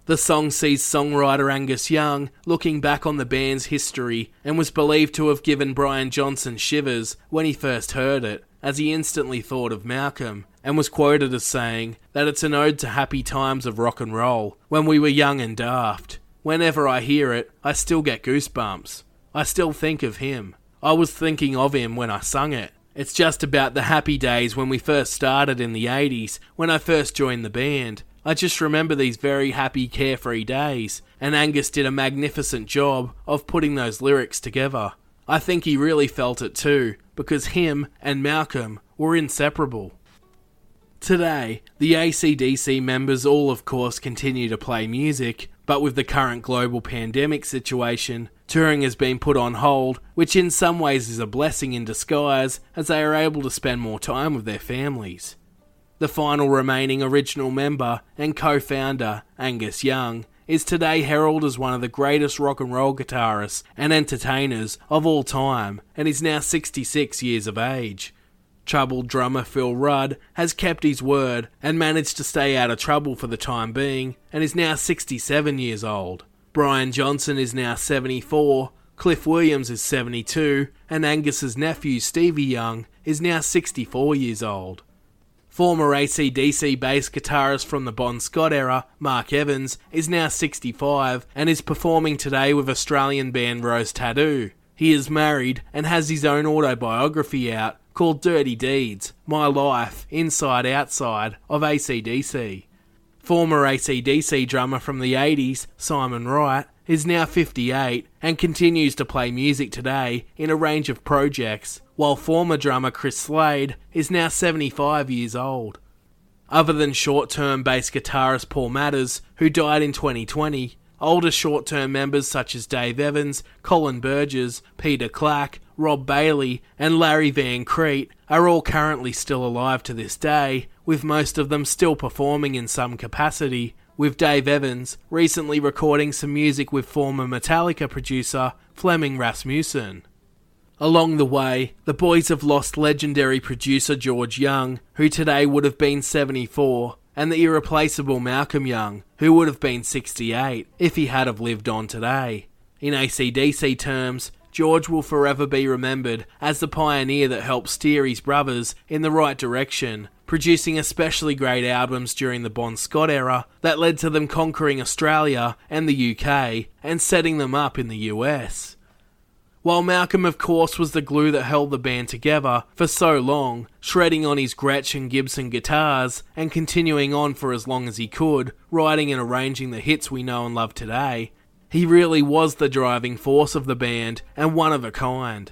The song sees songwriter Angus Young looking back on the band's history and was believed to have given Brian Johnson shivers when he first heard it, as he instantly thought of Malcolm, and was quoted as saying that it's an ode to happy times of rock and roll when we were young and daft. Whenever I hear it, I still get goosebumps. I still think of him. I was thinking of him when I sung it. It's just about the happy days when we first started in the 80s, when I first joined the band, I just remember these very happy, carefree days, and Angus did a magnificent job of putting those lyrics together. I think he really felt it too, because him and Malcolm were inseparable. Today, the ACDC members all, of course, continue to play music, but with the current global pandemic situation, touring has been put on hold, which in some ways is a blessing in disguise as they are able to spend more time with their families. The final remaining original member and co founder, Angus Young, is today heralded as one of the greatest rock and roll guitarists and entertainers of all time and is now 66 years of age. Troubled drummer Phil Rudd has kept his word and managed to stay out of trouble for the time being and is now 67 years old. Brian Johnson is now 74, Cliff Williams is 72, and Angus's nephew Stevie Young is now 64 years old. Former ACDC bass guitarist from the Bon Scott era, Mark Evans, is now 65 and is performing today with Australian band Rose Tattoo. He is married and has his own autobiography out called Dirty Deeds My Life, Inside Outside of ACDC. Former ACDC drummer from the 80s, Simon Wright, is now 58 and continues to play music today in a range of projects, while former drummer Chris Slade is now 75 years old. Other than short term bass guitarist Paul Matters, who died in 2020, older short term members such as Dave Evans, Colin Burgess, Peter Clack, Rob Bailey, and Larry Van Kriedt are all currently still alive to this day, with most of them still performing in some capacity, with Dave Evans recently recording some music with former Metallica producer Flemming Rasmussen. Along the way, the boys have lost legendary producer George Young, who today would have been 74, and the irreplaceable Malcolm Young, who would have been 68 if he had have lived on today. In ACDC terms, George will forever be remembered as the pioneer that helped steer his brothers in the right direction, producing especially great albums during the Bon Scott era that led to them conquering Australia and the UK and setting them up in the US. While Malcolm, of course, was the glue that held the band together for so long, shredding on his Gretsch Gibson guitars and continuing on for as long as he could, writing and arranging the hits we know and love today, he really was the driving force of the band and one of a kind.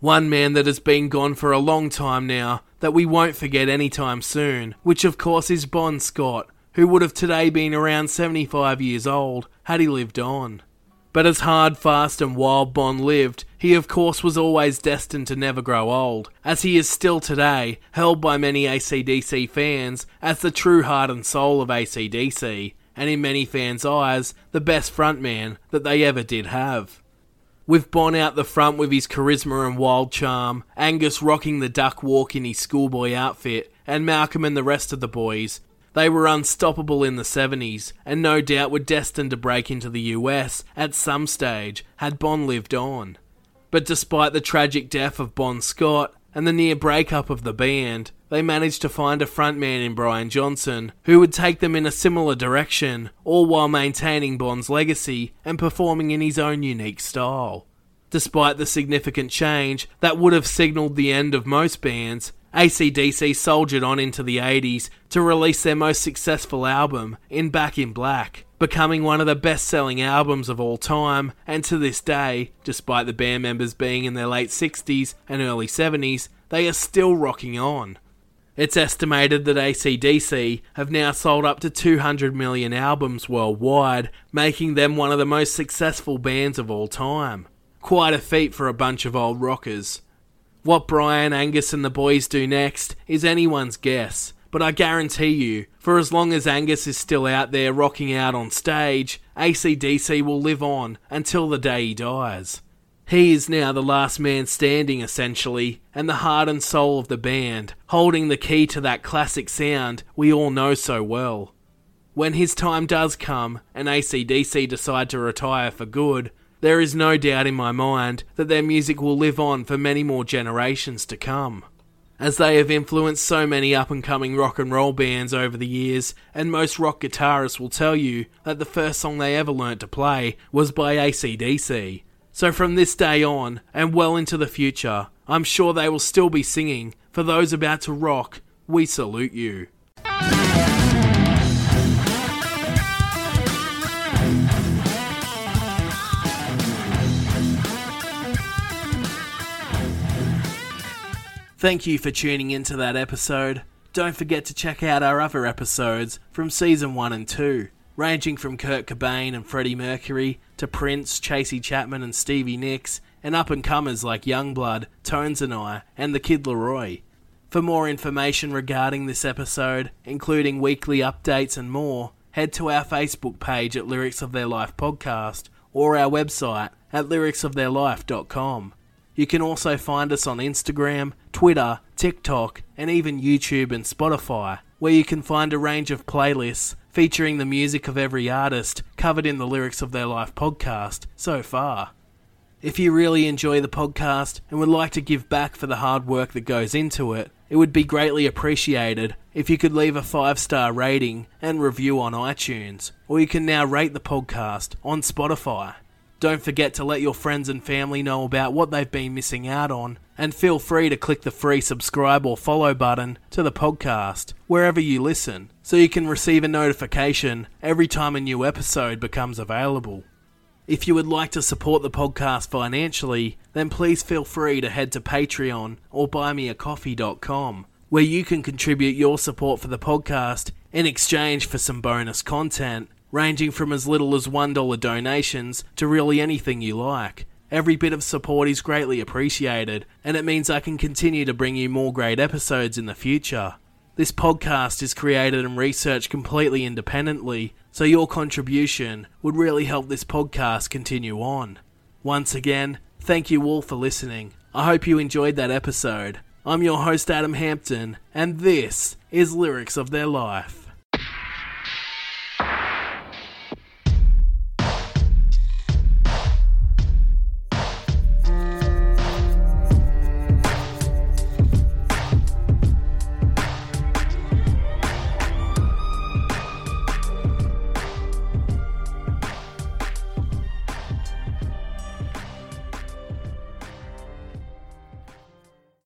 One man that has been gone for a long time now, that we won't forget anytime soon, which of course is Bon Scott, who would have today been around 75 years old had he lived on. But as hard, fast, and wild Bon lived, he of course was always destined to never grow old, as he is still today, held by many ACDC fans as the true heart and soul of ACDC, and in many fans' eyes, the best frontman that they ever did have. With Bon out the front with his charisma and wild charm, Angus rocking the duck walk in his schoolboy outfit, and Malcolm and the rest of the boys, they were unstoppable in the 70s, and no doubt were destined to break into the US at some stage had Bon lived on. But despite the tragic death of Bon Scott and the near breakup of the band, they managed to find a frontman in Brian Johnson who would take them in a similar direction, all while maintaining Bon's legacy and performing in his own unique style. Despite the significant change that would have signalled the end of most bands, ACDC soldiered on into the 80s to release their most successful album, In Back in Black, becoming one of the best selling albums of all time, and to this day, despite the band members being in their late 60s and early 70s, they are still rocking on. It's estimated that ACDC have now sold up to 200 million albums worldwide, making them one of the most successful bands of all time. Quite a feat for a bunch of old rockers. What Brian, Angus, and the boys do next is anyone's guess, but I guarantee you, for as long as Angus is still out there rocking out on stage, ACDC will live on until the day he dies. He is now the last man standing, essentially, and the heart and soul of the band, holding the key to that classic sound we all know so well. When his time does come and ACDC decide to retire for good, there is no doubt in my mind that their music will live on for many more generations to come. As they have influenced so many up and coming rock and roll bands over the years, and most rock guitarists will tell you that the first song they ever learnt to play was by ACDC. So from this day on, and well into the future, I'm sure they will still be singing, for those about to rock, we salute you. Thank you for tuning into that episode. Don't forget to check out our other episodes from season 1 and 2, ranging from Kurt Cobain and Freddie Mercury to Prince, Tracy Chapman and Stevie Nicks, and up and comers like Yungblud, Tones and I, and the Kid Laroi. For more information regarding this episode, including weekly updates and more, head to our Facebook page at Lyrics of Their Life Podcast or our website at lyricsoftheirlife.com. You can also find us on Instagram, Twitter, TikTok, and even YouTube and Spotify, where you can find a range of playlists featuring the music of every artist covered in the Lyrics of Their Life podcast so far. If you really enjoy the podcast and would like to give back for the hard work that goes into it, it would be greatly appreciated if you could leave a five star rating and review on iTunes, or you can now rate the podcast on Spotify. Don't forget to let your friends and family know about what they've been missing out on, and feel free to click the free subscribe or follow button to the podcast wherever you listen so you can receive a notification every time a new episode becomes available. If you would like to support the podcast financially, then please feel free to head to Patreon or buymeacoffee.com, where you can contribute your support for the podcast in exchange for some bonus content, ranging from as little as $1 donations to really anything you like. Every bit of support is greatly appreciated, and it means I can continue to bring you more great episodes in the future. This podcast is created and researched completely independently, so your contribution would really help this podcast continue on. Once again, thank you all for listening. I hope you enjoyed that episode. I'm your host, Adam Hampton, and this is Lyrics of Their Life.